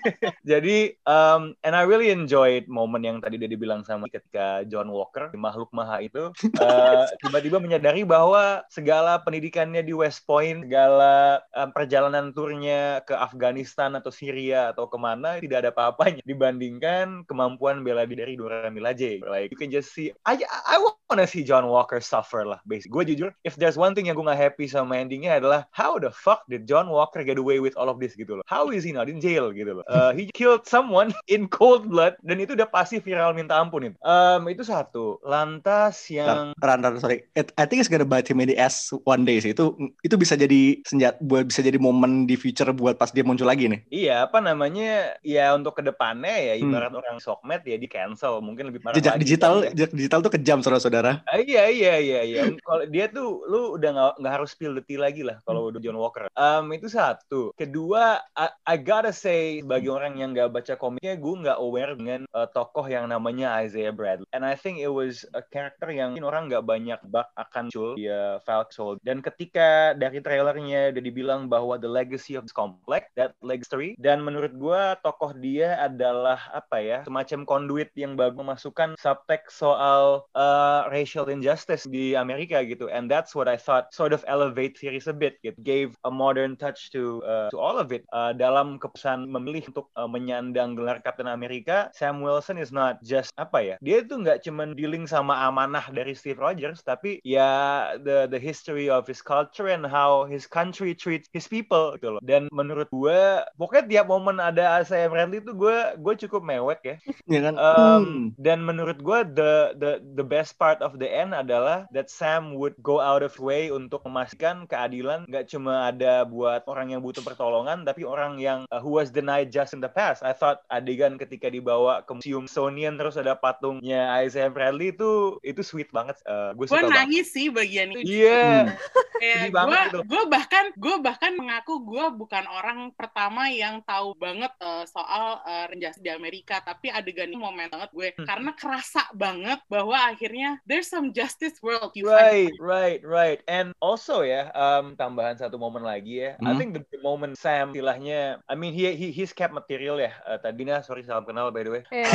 S6: Jadi, um, and I really enjoyed momen yang tadi udah dibilang sama ketika John Walker, makhluk maha itu, uh, tiba-tiba menyadari bahwa segala pendidikannya di West Point, segala um, perjalanan turnya ke Afghanistan atau Syria atau ke mana, tidak ada apa-apanya dibandingkan kemampuan bela diri dari Dora Milaje. Like, you can just see, I, I wanna see John Walker suffer lah, basically. Gue jujur, if there's one thing yang gue gak happy sama endingnya adalah, how the fuck did John Walker get away with all of this gitu loh? How is he not in jail gitu loh? Uh, he killed someone in cold blood, dan itu udah pasti viral minta ampun itu. Um, itu satu. Lantas yang...
S2: Ran, Ran, sorry. It, I think it's gonna bite him in the ass one day sih. Itu itu bisa jadi senjata buat bisa jadi momen di future buat pas dia muncul lagi nih.
S6: Iya, apa namanya? Ya untuk ke depannya ya
S2: Hmm.
S6: ibarat orang sokmed ya di cancel, mungkin lebih parah
S2: Jejak
S6: lagi
S2: digital
S6: kan, ya.
S2: jejak digital tuh kejam saudara-saudara.
S6: Ah, iya iya iya iya. Kalau dia tuh lu udah nggak nggak harus spill the tea lagi lah kalau udah John Walker. Um, itu satu. Kedua, I, I gotta say bagi orang yang nggak baca komiknya, gue nggak aware dengan uh, tokoh yang namanya Isaiah Bradley. And I think it was a character yang orang nggak banyak bak akan muncul di uh, Falcon. Dan ketika dari trailernya udah dibilang bahwa the legacy of this complex, that legacy, dan menurut gue tokoh dia adalah apa ya semacam conduit yang bagus memasukkan subtext soal uh, racial injustice di Amerika gitu. And that's what I thought sort of elevate series a bit. It gave a modern touch to uh, to all of it. Uh, dalam keputusan memilih untuk uh, menyandang gelar Captain America, Sam Wilson is not just apa ya? Dia itu nggak cuman dealing sama amanah dari Steve Rogers, tapi ya the the history of his culture and how his country treats his people gitu loh. Dan menurut gue, pokoknya tiap momen ada Isaiah Bradley itu gue gue cukup mewek ya.
S2: Ya kan?
S6: Um,
S2: Hmm.
S6: Dan menurut gue the the the best part of the end adalah that Sam would go out of way untuk memastikan keadilan nggak cuma ada buat orang yang butuh pertolongan, tapi orang yang uh, who was denied just in the past. I thought adegan ketika dibawa ke museum Smithsonian terus ada patungnya Isaiah Bradley itu itu sweet banget. Uh, gue
S5: Gue
S6: suka banget.
S5: nangis sih bagian itu.
S6: Iya. Banget
S5: gue gue bahkan gue bahkan mengaku gue bukan orang pertama yang tahu banget eh, soal uh, di Amerika tapi adegan ini momen banget gue
S6: Hmm.
S5: karena kerasa banget bahwa akhirnya there's some justice world you
S6: Right,
S5: find.
S6: right, right. And also ya, um, tambahan satu momen lagi ya. I
S2: Hmm.
S6: think the, the moment Sam istilahnya, I mean he he he's kept material ya. Uh, tadi nah, sorry salam kenal by the way.
S3: Iya.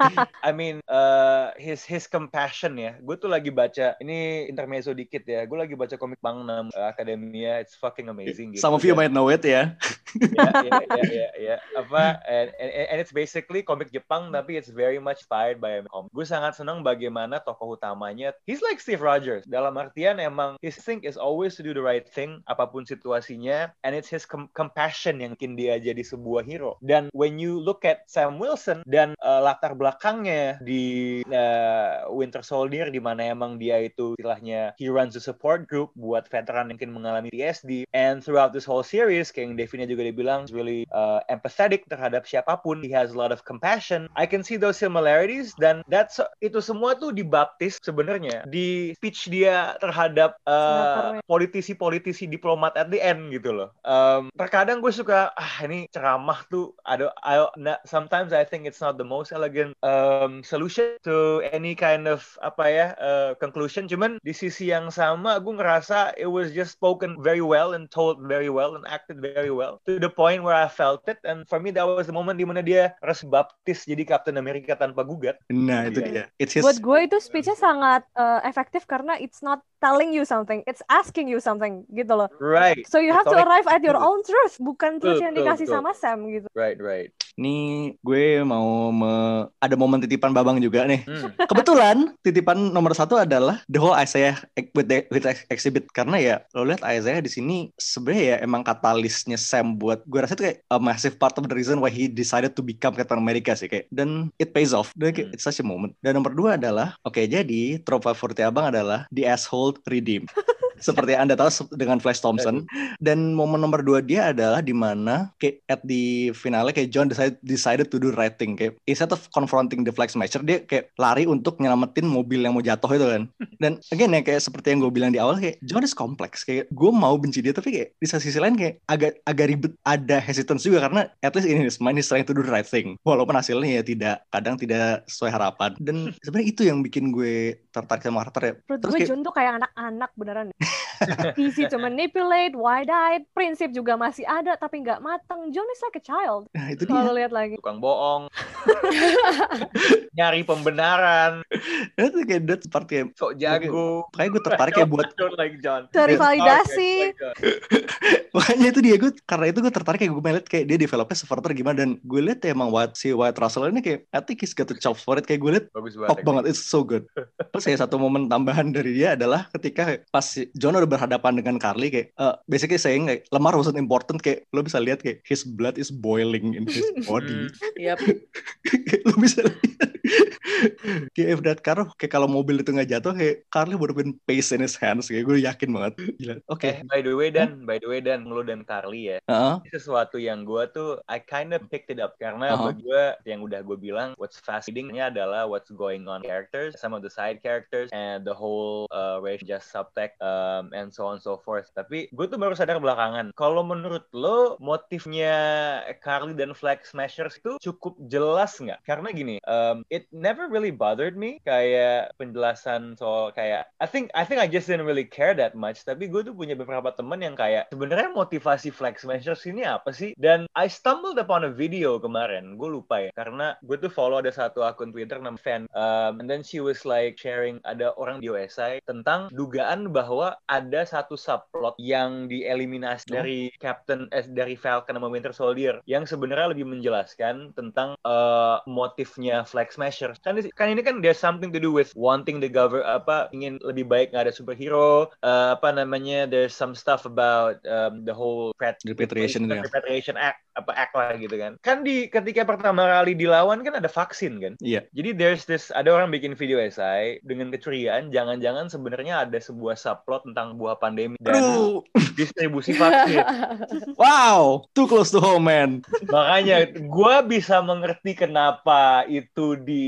S6: Um, I mean uh, his his compassion ya. Gue tuh lagi baca ini intermezzo dikit ya. Gue lagi baca komik Bang Nam uh, Academia. It's fucking amazing. Gitu.
S2: Some of you
S6: Dan-
S2: might know it ya.
S6: ya, ya, ya, ya, ya. Apa and, and, and it's basically komik Jepang tapi it's very much inspired by a comic. Gue sangat senang bagaimana tokoh utamanya. He's like Steve Rogers. Dalam artian emang his think is always to do the right thing apa pun situasinya and it's his com- compassion yang bikin dia jadi sebuah hero. Dan when you look at Sam Wilson dan uh, latar belakangnya di uh, Winter Soldier di mana emang dia itu istilahnya he runs a support group buat veteran yang mungkin mengalami PTSD and throughout this whole series kayak yang Devina juga dibilang really uh, empathetic terhadap siapa pun he has a lot of compassion. I can see those similarities dan that's itu semua tuh dibaptis sebenarnya. Di speech dia terhadap uh,
S3: Senatornya.
S6: politisi-politisi diplomat at the end gitu loh. Um, terkadang gue suka ah ini ceramah tuh ada sometimes I think it's not the most elegant um, solution to any kind of apa ya uh, conclusion. Cuman di sisi yang sama gue ngerasa it was just spoken very well and told very well and acted very well to the point where I felt it. And for me that was the moment di mana dia harus baptis jadi Captain America tanpa gugat
S2: Nah, itu
S6: Iya.
S2: dia. It's his
S3: Buat gue itu speech-nya sangat uh, efektif karena it's not telling you something, it's asking you something gitu loh.
S6: right
S3: So you have to arrive at your own truth, bukan truth yang dikasih sama Sam gitu.
S6: right right
S2: Nih gue mau me- ada momen titipan Babang juga nih.
S6: Hmm.
S2: Kebetulan titipan nomor satu adalah the whole Isaiah with, the, with ex- exhibit karena ya lo lihat Isaiah di sini sebenarnya ya emang katalisnya Sam buat gue rasa itu kayak a massive part of the reason why he decided to become Captain America sih kayak dan it pays off dan kayak
S6: Hmm.
S2: it's such a moment dan nomor dua adalah oke jadi trope favorit abang adalah the asshole redeem seperti yang anda tahu dengan Flash Thompson. Dan momen nomor dua dia adalah di mana kayak at di finale kayak John decided, decided to do the right thing. Kayak instead of confronting the flag smasher dia kayak lari untuk nyelamatin mobil yang mau jatuh itu kan. Dan again ya kayak seperti yang gue bilang di awal kayak John is kompleks kayak gue mau benci dia tapi kayak di sisi lain kayak agak agak ribet ada hesitance juga karena at least in his mind he's trying to do the right thing. Walaupun hasilnya ya tidak kadang tidak sesuai harapan. Dan sebenarnya itu yang bikin gue tertarik sama karakter ya.
S3: Menurut
S2: Terus
S3: gue
S2: kayak-
S3: John tuh kayak anak-anak beneran. Easy to manipulate, wide-eyed, prinsip juga masih ada tapi nggak matang. John is like a child.
S2: nah itu dia
S3: Kalau lihat lagi.
S6: tukang bohong nyari pembenaran
S2: itu kayak that's part ya
S6: sok jago
S2: Makanya gue tertarik kayak buat
S6: don't like John
S3: Cari validasi.
S2: Makanya itu dia gue karena itu gue tertarik kayak gue melihat kayak dia developnya seperti gimana dan gue lihat ya emang White, si White Russell ini kayak I think he's got the chops for it kayak gue lihat
S6: bagus
S2: top
S6: banget
S2: banget it's so good terus ya satu momen tambahan dari dia adalah ketika pas si John udah berhadapan dengan Carly kayak uh, basically saying kayak Lemar wasn't important kayak lo bisa lihat kayak his blood is boiling in his body.
S4: Yap.
S2: lo bisa lihat kayak if that car kayak kalau mobil itu nggak jatuh kayak Carly would have been pace in his hands kayak gue yakin banget. Gila. Oke.
S6: Eh, by the way Dan, by the way Dan, lo dan Carly ya. Ini sesuatu yang gue tuh I kind of picked it up karena
S2: Uh-huh.
S6: gue yang udah gue bilang what's fascinating-nya adalah what's going on characters, some of the side characters and the whole uh, racial just subtext um, and so on so forth. Tapi gue tuh baru sadar belakangan kalau menurut lo motifnya Carly dan Flag Smashers itu cukup jelas nggak? Karena gini, um, it never really bothered me kayak penjelasan soal kayak I think I think I just didn't really care that much. Tapi gue tuh punya beberapa temen yang kayak sebenarnya motivasi Flag Smashers ini apa sih? Dan I stumbled upon a video kemarin, gue lupa ya, karena gue tuh follow ada satu akun Twitter nama fan, um, and then she was like sharing ada orang di USA tentang dugaan bahwa ada satu subplot yang dieliminasi
S2: Oh.
S6: dari Captain eh, dari Falcon sama Winter Soldier yang sebenarnya lebih menjelaskan tentang uh, motifnya Flag Smasher. Kan, kan ini kan there's something to do with wanting the government apa ingin lebih baik nggak ada superhero, uh, apa namanya there's some stuff about um, the whole threat
S2: Repatriation itu ya.
S6: repatriation act apa act lah gitu kan. Kan di ketika pertama kali dilawan kan ada vaksin kan.
S2: Iya.
S6: Jadi there's this ada orang bikin video essay dengan kecurigaan jangan-jangan sebenarnya ada sebuah subplot tentang buah pandemi dan
S2: Aduh.
S6: distribusi vaksin.
S2: Wow, too close to home man.
S6: Makanya gua bisa mengerti kenapa itu di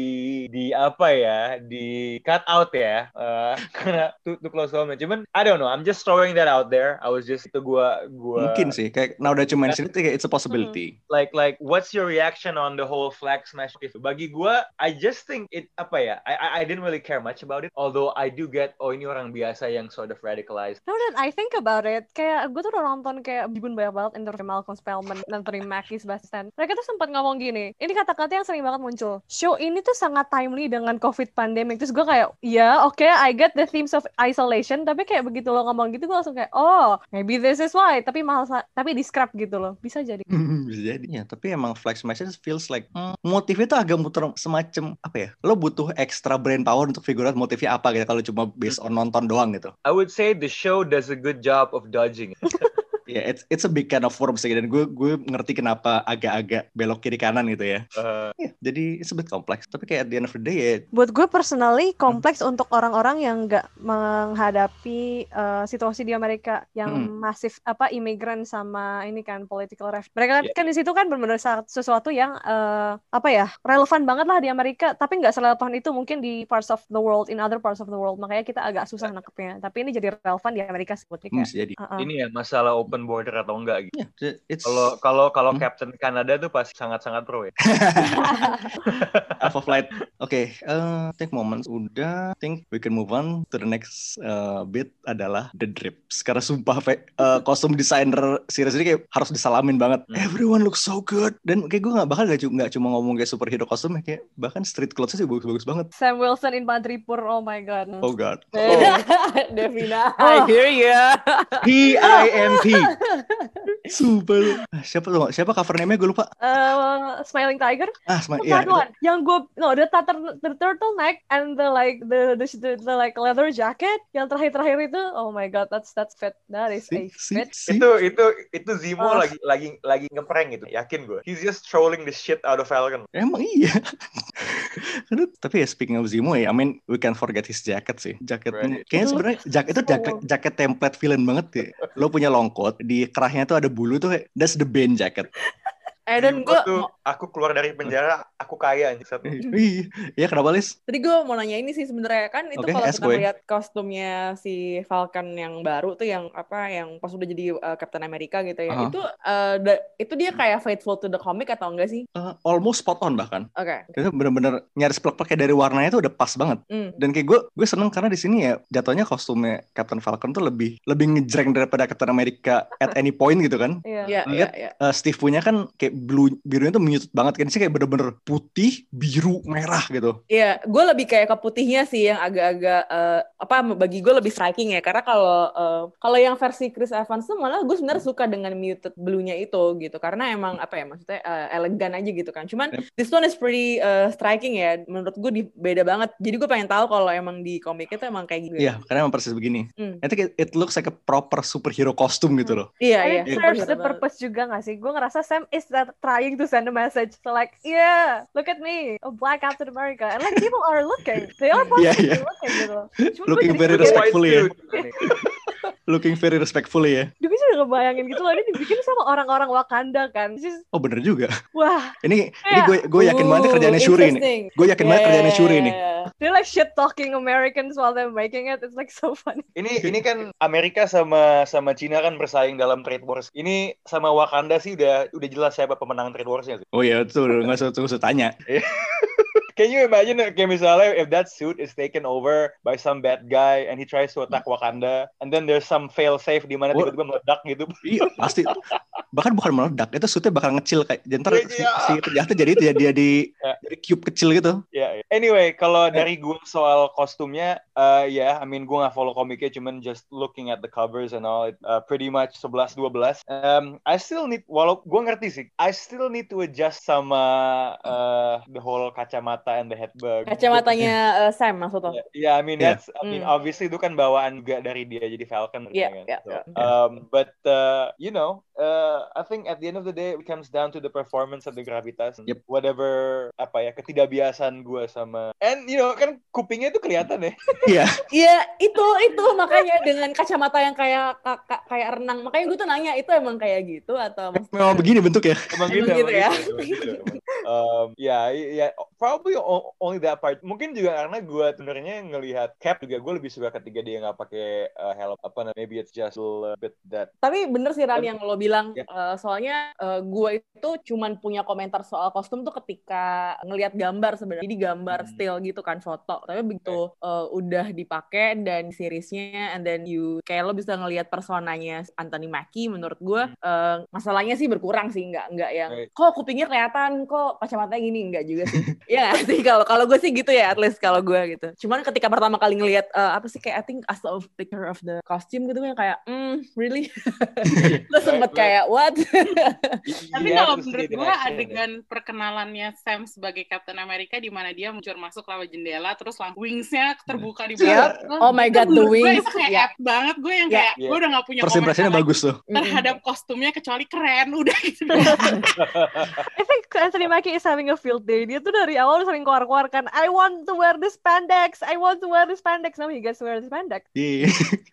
S6: di apa ya di cut out ya Eh, karena too, too close to home. Cuman I don't know, I'm just throwing that out there. I was just itu gua gua
S2: Mungkin sih kayak now that you mention it kayak it's a possibility.
S6: like like what's your reaction on the whole flag smash itu bagi gua I just think it apa ya I I- I didn't really care much about it although I do get oh ini orang biasa yang sort of radicalized
S3: No, then I think about it. Kayak gue tuh udah nonton kayak Bibun banyak banget interview Malcolm Spellman, Anthony Mackie, Sebastian. Mereka tuh sempat ngomong gini. Ini kata-kata yang sering banget muncul. Show ini tuh sangat timely dengan COVID pandemic. Terus gue kayak, ya oke, I get the themes of isolation. Tapi kayak begitu lo ngomong gitu, gue langsung kayak, oh, maybe this is why. Tapi mahal, tapi di scrap gitu loh. Bisa jadi.
S2: Bisa jadi ya, tapi emang Flag Smashers feels like hmm, motifnya tuh agak muter semacam apa ya? Lo butuh extra brain power untuk figure out motifnya apa gitu kalau cuma based on nonton doang gitu.
S6: I would say the show does a good job of dodging
S2: Ya, it's it's a big can of worms sih dan gue gue ngerti kenapa agak-agak belok kiri kanan gitu ya.
S6: Uh,
S2: Ya, jadi it's a bit kompleks. Tapi kayak at the end of the day ya
S3: Buat gue personally kompleks untuk orang-orang yang nggak menghadapi uh, situasi di Amerika yang
S2: Hmm.
S3: masif apa imigran sama ini kan political ref. Mereka
S6: Yeah.
S3: kan di situ kan benar-benar sesuatu yang uh, apa ya relevan banget lah di Amerika, tapi nggak serelevan itu mungkin di parts of the world, in other parts of the world. Makanya kita agak susah nangkepnya. Tapi ini jadi relevan di Amerika buat
S2: hmm, jadi.
S3: uh-uh.
S6: ini ya masalah open border atau enggak gitu.
S2: Ya, it's
S6: Kalau kalau kalau
S2: Hmm.
S6: Captain Canada tuh pasti sangat-sangat pro ya.
S2: Alpha Flight. Oke, eh, I think moments udah. Think we can move on to the next uh, bit adalah the drips. Karena sumpah fe- eh, kostum designer series ini kayak harus disalamin banget.
S6: Hmm.
S2: Everyone looks so good. Dan kayak gue nggak bakal gak, nggak cuma ngomong kayak superhero kostum ya, kayak bahkan street clothes sih bagus-bagus banget.
S3: Sam Wilson in Madripur, oh my god.
S2: Oh god.
S4: Devina,
S3: Oh.
S4: I hear ya.
S6: P I M P.
S2: Lu. Ah, Siapa tuh? Siapa cover name-nya gue lupa.
S3: Uh, Smiling Tiger.
S2: Ah,
S3: Oh,
S2: iya.
S3: that one. Yang gue no the, turtle the turtleneck and the like the the, the, the like leather jacket yang terakhir-terakhir itu oh my god that's that's fit that is
S2: Si,
S3: a fit
S2: si.
S6: Itu itu itu Zimo
S3: Ah.
S6: lagi lagi lagi ngeprank gitu. Yakin gue. He's just trolling the shit out of Falcon.
S2: Emang iya. Aduh, tapi ya speaking of Zemo ya, I mean we can forget his jacket sih. Jaketnya,
S6: Right.
S2: kayaknya sebenarnya jak itu jaket
S3: so-
S2: jaket template villain banget ya. Lo punya long coat, di kerahnya tuh ada bulu tuh, that's the Bane jacket.
S4: Eh dan gue
S6: aku keluar dari penjara, aku kaya anjing. Satu.
S2: Iya, iya kenapa Lis?
S4: Tadi gue mau nanya ini sih sebenarnya kan itu
S2: Oke,
S4: kalau kita
S2: gue.
S4: lihat kostumnya si Falcon yang baru tuh yang apa yang pas udah jadi uh, Captain America gitu ya
S2: Aha.
S4: itu uh, da- itu dia kayak faithful to the comic atau enggak sih?
S2: Uh, almost spot on bahkan.
S4: Oke.
S2: Itu bener-bener nyaris plek-pleknya dari warnanya tuh udah pas banget.
S4: Hmm.
S2: Dan kayak gue, gue seneng karena di sini ya jatuhnya kostumnya Captain Falcon tuh lebih lebih ngejreng daripada Captain America at any point gitu kan.
S3: Iya.
S4: Iya iya
S2: Lihat,
S4: iya.
S2: Eh, Steve punya kan kayak blue birunya tuh muted banget kan sih kayak bener-bener putih biru merah gitu
S4: Iya, gue lebih kayak ke putihnya sih yang agak-agak eh, apa bagi gue lebih striking ya karena kalau eh, kalau yang versi Chris Evans tuh malah gue sebenarnya suka dengan muted blue-nya itu gitu karena emang apa ya maksudnya eh, elegan aja gitu kan. Cuman
S2: Yep.
S4: this one is pretty eh, striking ya menurut gue di, beda banget. Jadi gue pengen tahu kalau emang di komiknya tuh emang kayak gitu.
S2: Iya, karena emang persis begini.
S4: Hmm.
S2: I think it, it looks like a proper superhero costume gitu loh.
S4: Iya,
S3: And
S4: iya.
S2: Iya.
S3: serves the purpose juga gak sih? Gue ngerasa Sam is that trying to send a message. So like, yeah, look at me, a black Captain America. And like people are looking. They are
S2: Iya,
S3: positively
S2: iya.
S3: looking gitu. Cuma
S2: Looking very
S3: jadi
S6: With a
S3: kayak,
S2: respectful.
S6: white
S2: Respectfully ya. Looking very respectfully ya.
S3: gue bisa ngebayangin gitu loh, ini dibikin sama orang-orang Wakanda kan. Is,
S2: Oh bener juga.
S3: wah,
S2: Ini ini
S3: Kayak,
S2: gue gue yakin banget
S4: Ooh,
S2: kerjaannya Shuri nih.
S4: interesting.
S2: Gue yakin banget kerjaannya Shuri nih.
S4: Yeah.
S3: they're like shit talking Americans while they're making it. It's like so funny.
S6: Ini ini kan Amerika sama sama Cina kan bersaing dalam trade wars. Ini sama Wakanda sih udah udah jelas siapa pemenang trade warsnya. sih.
S2: Oh iya itu nggak usah nggak usah tanya.
S6: Can you imagine kayak misalnya if that suit is taken over by some bad guy and he tries to attack Wakanda and then there's some fail safe di mana tiba-tiba meledak gitu.
S2: Iya pasti. Bahkan bukan meledak, itu suitnya bakal ngecil kayak. Jantar
S6: Iya,
S2: si,
S6: iya.
S2: si penjahatnya jadi itu ya dia di
S6: Ya.
S2: jadi cube kecil gitu.
S6: Ya, ya. Anyway, kalau dari gue soal kostumnya, uh, ya, I mean gue nggak follow komiknya, cuman just looking at the covers and all, it, uh, pretty much 11-12. Um, I still need, walau gue ngerti sih, I still need to adjust sama uh, the whole kacamata and the headbag.
S4: Kacamatanya eh, Sam maksud lo.
S6: Ya, yeah, I mean
S2: Yeah.
S6: that's, I mean
S4: Hmm.
S6: obviously itu kan bawaan juga dari dia jadi Falcon.
S4: Iya,
S6: kan?
S4: iya,
S6: So,
S4: iya.
S6: um, but uh, you know, uh, I think at the end of the day it comes down to the performance of the gravitas.
S2: Yep.
S6: Whatever apa ya ketidakbiasaan gue sama, and you know kan kupingnya itu kelihatan ya.
S2: Iya.
S4: Iya, itu itu makanya dengan kacamata yang kayak ka- ka- kayak renang. Makanya gue tuh nanya itu emang kayak gitu atau maksudnya-
S2: Memang begini
S6: Emang gitu,
S4: gitu
S6: emang
S4: ya?
S6: gitu, emang gitu, emang. Um, ya, ya, probably o- only that part. Mungkin juga karena gue sebenarnya ngelihat Cap juga gue lebih suka ketika dia nggak pakai uh, helm apa namanya. Maybe it's just a little bit that.
S4: Tapi bener sih Ran yang lo bilang,
S6: Ya.
S4: eh, soalnya gue itu cuman punya komentar soal kostum tuh ketika ngelihat gambar sebenarnya. Jadi gambar
S6: Hmm.
S4: still gitu kan foto. Tapi begitu eh, udah dipakai dan seriesnya, and then you kayak lo bisa ngelihat personanya Anthony Mackie. Menurut gue eh, masalahnya sih berkurang sih, nggak nggak yang
S6: Right.
S4: kok kupingnya kelihatan, kok kacamatanya gini nggak juga sih. Iya nggak sih kalau kalau gue sih gitu ya, at least kalau gue gitu. Cuman ketika pertama kali ngelihat eh, apa sih kayak I think as of picture of the costume gitu yang kayak, hmm, really? Lo sempet
S6: Right,
S4: kayak what?
S5: Tapi
S6: You
S5: kalau menurut gue
S6: action, ya.
S5: adegan perkenalannya Sam sebagai Captain America di mana dia muncul masuk lewat jendela terus langsung wingsnya terbuka di
S4: Yep.
S5: belakang.
S4: Oh my God, the
S5: gue
S4: wings.
S5: Itu kayak
S4: Yeah.
S5: apt banget gue yang
S4: Yeah.
S5: kayak
S6: Yeah.
S5: gue udah gak punya lagi
S2: bagus tuh.
S5: terhadap kostumnya kecuali keren udah gitu.
S3: I think Anthony Mackie is having a field day. Dia tuh dari awal sering keluar-keluar kan, I want to wear this spandex, I want to wear this spandex. Now he gets to wear this spandex.
S2: Iya.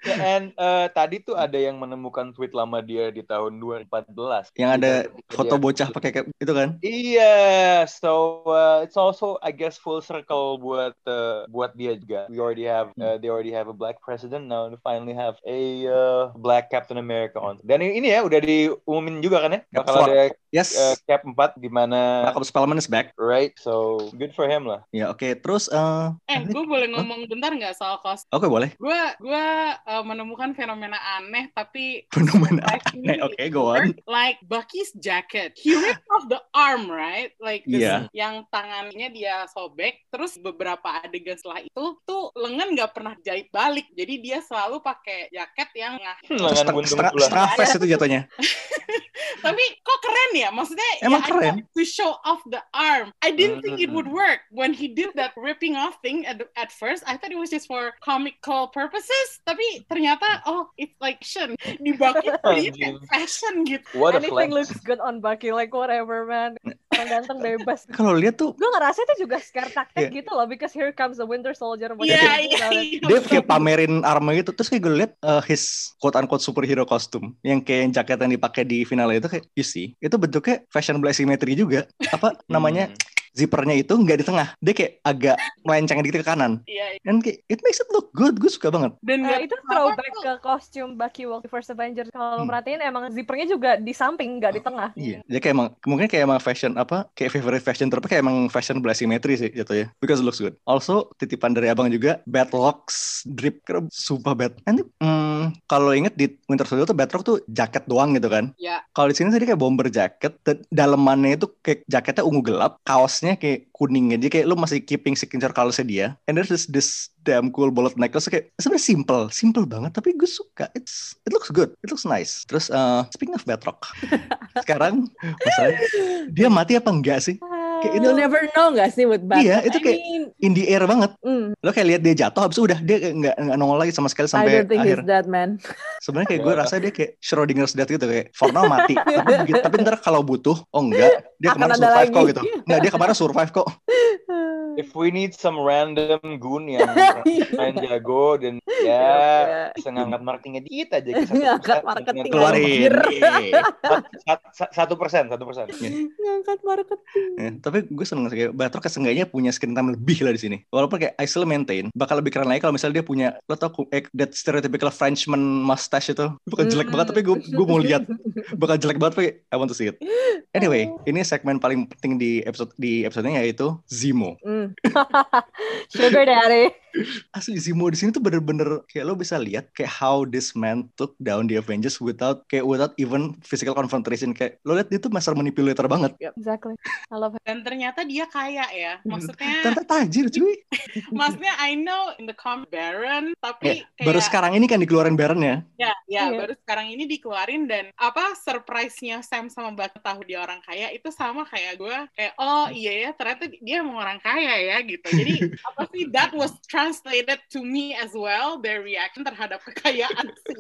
S6: Ya, and uh, tadi tuh ada yang menemukan tweet lama dia di tahun 2014.
S2: Yang ada foto bocah pakai kayak itu kan.
S6: Iya, so uh, it's also I guess full circle buat uh, buat dia juga. We already have uh, they already have a black president now. They finally have a uh, black Captain America on. Dan ini ya udah diumumin juga kan ya,
S2: Cap
S6: bakal ada
S2: Yes.
S6: uh, Cap 4 di mana
S2: Malcolm Spellman is back.
S6: right. So good for him lah.
S2: Ya oke. Terus eh
S5: eh, gue boleh ngomong bentar nggak soal kostum?
S2: oke boleh.
S5: Gue gue uh, menemukan fenomena aneh tapi
S2: Fenomena aneh. Oke,
S5: it
S2: go on.
S5: Like Bucky's jacket, he ripped off the arm, right? Like this-
S2: Iya.
S5: yang tangannya dia sobek, terus beberapa adegan setelah itu tuh lengan nggak pernah jahit balik, jadi dia selalu pakai jaket yang.
S6: Hmm, lengan buntung
S2: face itu jatuhnya.
S5: Tapi kok keren ya? Maksudnya
S2: Emang
S5: ya, I
S2: keren.
S5: to show off the arm. I didn't think it
S6: Hmm.
S5: would work when he did that ripping off thing at the- at first. I thought it was just for comical purposes, tapi ternyata oh it's like fashion di Bucky fashion gitu.
S6: What a
S3: Anything
S6: flex.
S3: looks good on Bucky, like whatever man. Ganteng bebas.
S2: Kalau lihat tuh
S3: Gue ngerasa itu juga scare tactic
S2: Iya.
S3: gitu loh, because here comes the Winter Soldier.
S5: Iya iya
S3: about it.
S5: iya.
S2: dia kayak pamerin armor gitu terus kayak gue liat uh, his quote unquote superhero costume yang kayak yang jaket yang dipakai di final itu kayak you see itu bentuknya fashionable asymmetry juga apa namanya zippernya itu nggak di tengah dia kayak agak melenceng dikit ke kanan
S5: Iya, iya.
S2: dan kayak it makes it look good gue suka banget
S5: Dan nggak
S3: itu throwback ke kostum Bucky waktu First Avengers. Kalau lo
S2: Hmm.
S3: perhatiin emang zippernya juga di samping, nggak di tengah.
S2: Iya, dia kayak emang mungkin kayak emang fashion apa kayak favorite fashion terus kayak emang fashion blasimetri sih jatuhnya because it looks good. Also titipan dari abang juga Batrocks drip karena sumpah bad. Nanti hmm, kalau inget di Winter Soldier tuh Batroc tuh jaket doang gitu kan.
S5: Ya.
S2: Kalau di sini tadi kayak bomber jacket, dan dalemannya itu kayak jaketnya ungu gelap, kaosnya kayak kuning aja kayak lu masih keeping signature colors dia. And there's this, this damn cool bullet necklace kayak sebenarnya simple, simple banget tapi gue suka. It's it looks good, it looks nice. Terus uh, speaking of Batroc, sekarang masalahnya dia mati apa enggak sih? Kayak itu
S4: You'll never know gak sih with Batman?
S2: Iya, itu
S4: I
S2: kayak-
S4: mean,
S2: in the air banget.
S4: mm,
S2: Lo kayak lihat dia jatuh, habis itu udah dia kayak nggak nggak nongol lagi sama sekali
S4: I
S2: sampai
S4: don't think
S2: akhir.
S4: he's dead, man.
S2: Sebenarnya kayak gue rasa dia kayak Schrodinger's death gitu kayak for now mati. tapi, tapi ntar kalau butuh, oh enggak, dia kemarin survive kok
S4: lagi.
S2: gitu. Enggak, dia kemarin survive kok.
S6: If we need some random goon yang main jago dan ya
S4: Ya.
S6: bisa ngangkat marketingnya dikit aja ke satu
S4: Ngangkat
S6: persen,
S4: marketing.
S2: Keluarin. Iya.
S6: Satu persen, satu persen.
S4: Ngangkat marketing.
S2: Ya, tapi gue seneng sih kayak Batroc seenggaknya punya screen time lebih lah di sini. Walaupun kayak I still maintain bakal lebih keren lagi kalau misalnya dia punya lo tau eh, that stereotypical Frenchman mustache itu bukan jelek banget tapi gue gue mau lihat bakal jelek banget tapi I want to see it. Anyway, ini segmen paling penting di episode di episodenya yaitu Zemo.
S4: Mm. Mm.
S3: Sugar Daddy.
S2: Asli Zemo di sini tuh bener-bener kayak lo bisa lihat kayak how this man took down the Avengers without kayak without even physical confrontation kayak lo lihat dia tuh master manipulator banget.
S3: Exactly. I love him.
S5: Dan ternyata dia kaya ya. Maksudnya,
S2: Ternyata tajir cuy.
S5: maksudnya I know in the comic Baron, tapi
S2: Ya, baru
S5: kayak
S2: sekarang ini kan dikeluarin Baron-nya.
S5: ya, ya
S3: Iya.
S5: baru sekarang ini dikeluarin dan apa surprise-nya Sam sama Bucky tahu dia orang kaya itu sama kayak gue kayak oh iya ya ternyata dia emang orang kaya ya gitu. Jadi apa sih that was translated to me as well their reaction terhadap kekayaan si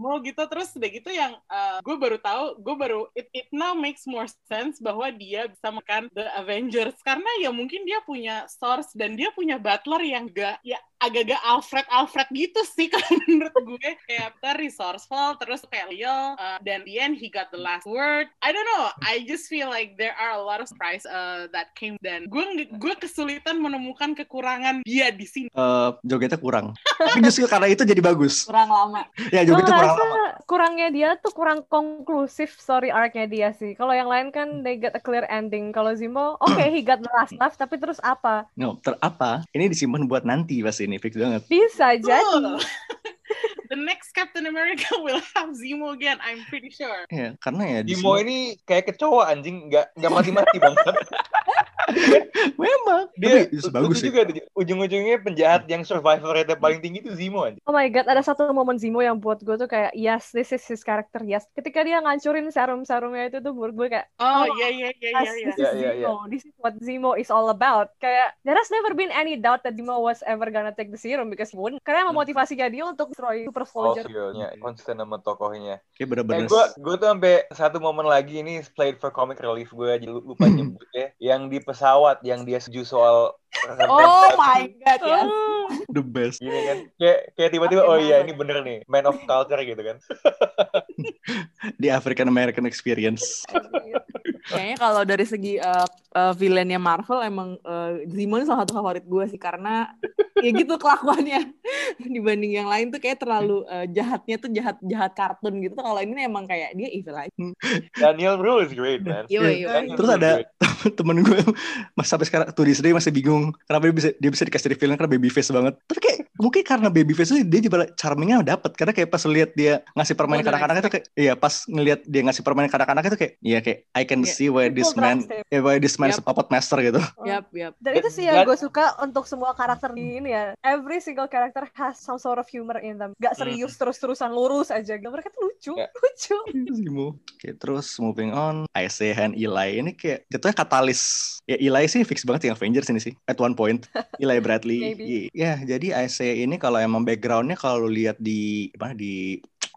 S5: mau gitu terus udah gitu yang uh, gue baru tahu gue baru it, it now makes more sense bahwa dia bisa makan the Avengers. Karena ya mungkin dia punya source dan dia punya butler yang gak ya agak-agak Alfred Alfred gitu sih kalau menurut gue kayak ter resourceful terus kayak loyal uh, dan the end he got the last word I don't know I just feel like there are a lot of surprise uh, that came dan gue gue kesulitan menemukan kekurangan dia di sini
S2: eh jogetnya kurang. Tapi justru karena itu jadi bagus.
S4: Kurang lama.
S2: Ya jogetnya kurang lama.
S3: kurangnya dia tuh kurang konklusif story arc-nya dia sih. Kalau yang lain kan they get a clear ending. Kalau Zemo, oke he got the last laugh, tapi terus apa?
S2: No, ter apa? Ini disimpan buat nanti pasti ini fix banget.
S3: Bisa jadi.
S5: The next Captain America will have Zemo again I'm pretty sure
S2: Ya, karena ya di
S6: Dimo
S2: sini-
S6: ini kayak kecoa anjing, nggak nggak mati-mati banget.
S2: memang
S6: Dia
S2: tapi bagus sih.
S6: juga ujung-ujungnya penjahat yang survivor rate paling tinggi itu Zemo anjing.
S3: Oh my god, ada satu momen Zemo yang buat gue tuh kayak yes, this is his character, yes. Ketika dia ngancurin serum-serumnya itu tuh buat gue kayak
S5: oh
S3: Oh,
S5: iya iya iya
S3: yes,
S5: iya
S3: this
S5: iya
S3: is
S6: Iya, iya,
S3: Zemo. This is what Zemo is all about. Kayak there has never been any doubt that Zemo was ever gonna take the serum because wouldn't. Karena emang motivasinya dia untuk destroy Super
S6: Oh,
S3: Soldier.
S6: nya konsisten sama tokohnya.
S2: Kayak
S6: Eh,
S2: bener-bener
S6: gue gue tuh sampai satu momen lagi ini played for comic relief gue aja lupa nyebut ya. Yang di pesawat yang dia setuju soal
S4: Oh my god, ya.
S2: the best.
S6: gini kan kayak kayak tiba-tiba oh iya ini bener nih man of culture gitu kan
S2: Di African American experience.
S4: Kayaknya kalau dari segi uh, uh, villainnya Marvel emang uh, Zemo ini salah satu favorit gue sih karena ya gitu kelakuannya dibanding yang lain tuh kayak terlalu uh, jahatnya tuh jahat jahat kartun gitu. Kalau ini emang kayak dia evil aja.
S6: Daniel Rule is great man
S4: Iya, iya.
S6: Daniel
S2: Terus ada temen gue mas sampai sekarang tuh di masih bingung kenapa dia bisa dia bisa dikasih reveal karena baby face banget. Tapi kayak mungkin karena baby face itu dia juga charmingnya dapet karena kayak pas lihat dia ngasih permainan
S5: Bener,
S2: kanak-kanak itu kayak iya pas ngelihat dia ngasih permainan kanak-kanak itu kayak iya kayak I can
S4: Iya.
S2: see why this
S3: People
S2: man
S3: him.
S2: eh, why this man is
S4: Yep.
S2: a puppet master gitu.
S4: Yap, yap.
S3: Dan itu sih yang gue suka untuk semua karakter di ini ya. Every single character has some sort of humor in them. Gak serius terus-terusan lurus aja. Mereka tuh lucu,
S6: Ya.
S3: lucu.
S2: Zemo. Oke, terus moving on, Isaiah and Eli ini kayak jatuhnya katalis. Ya Eli sih fix banget yang Avengers ini sih. At one point, Eli Bradley. Ya, jadi Isaiah ini kalau emang backgroundnya kalau lihat di mana di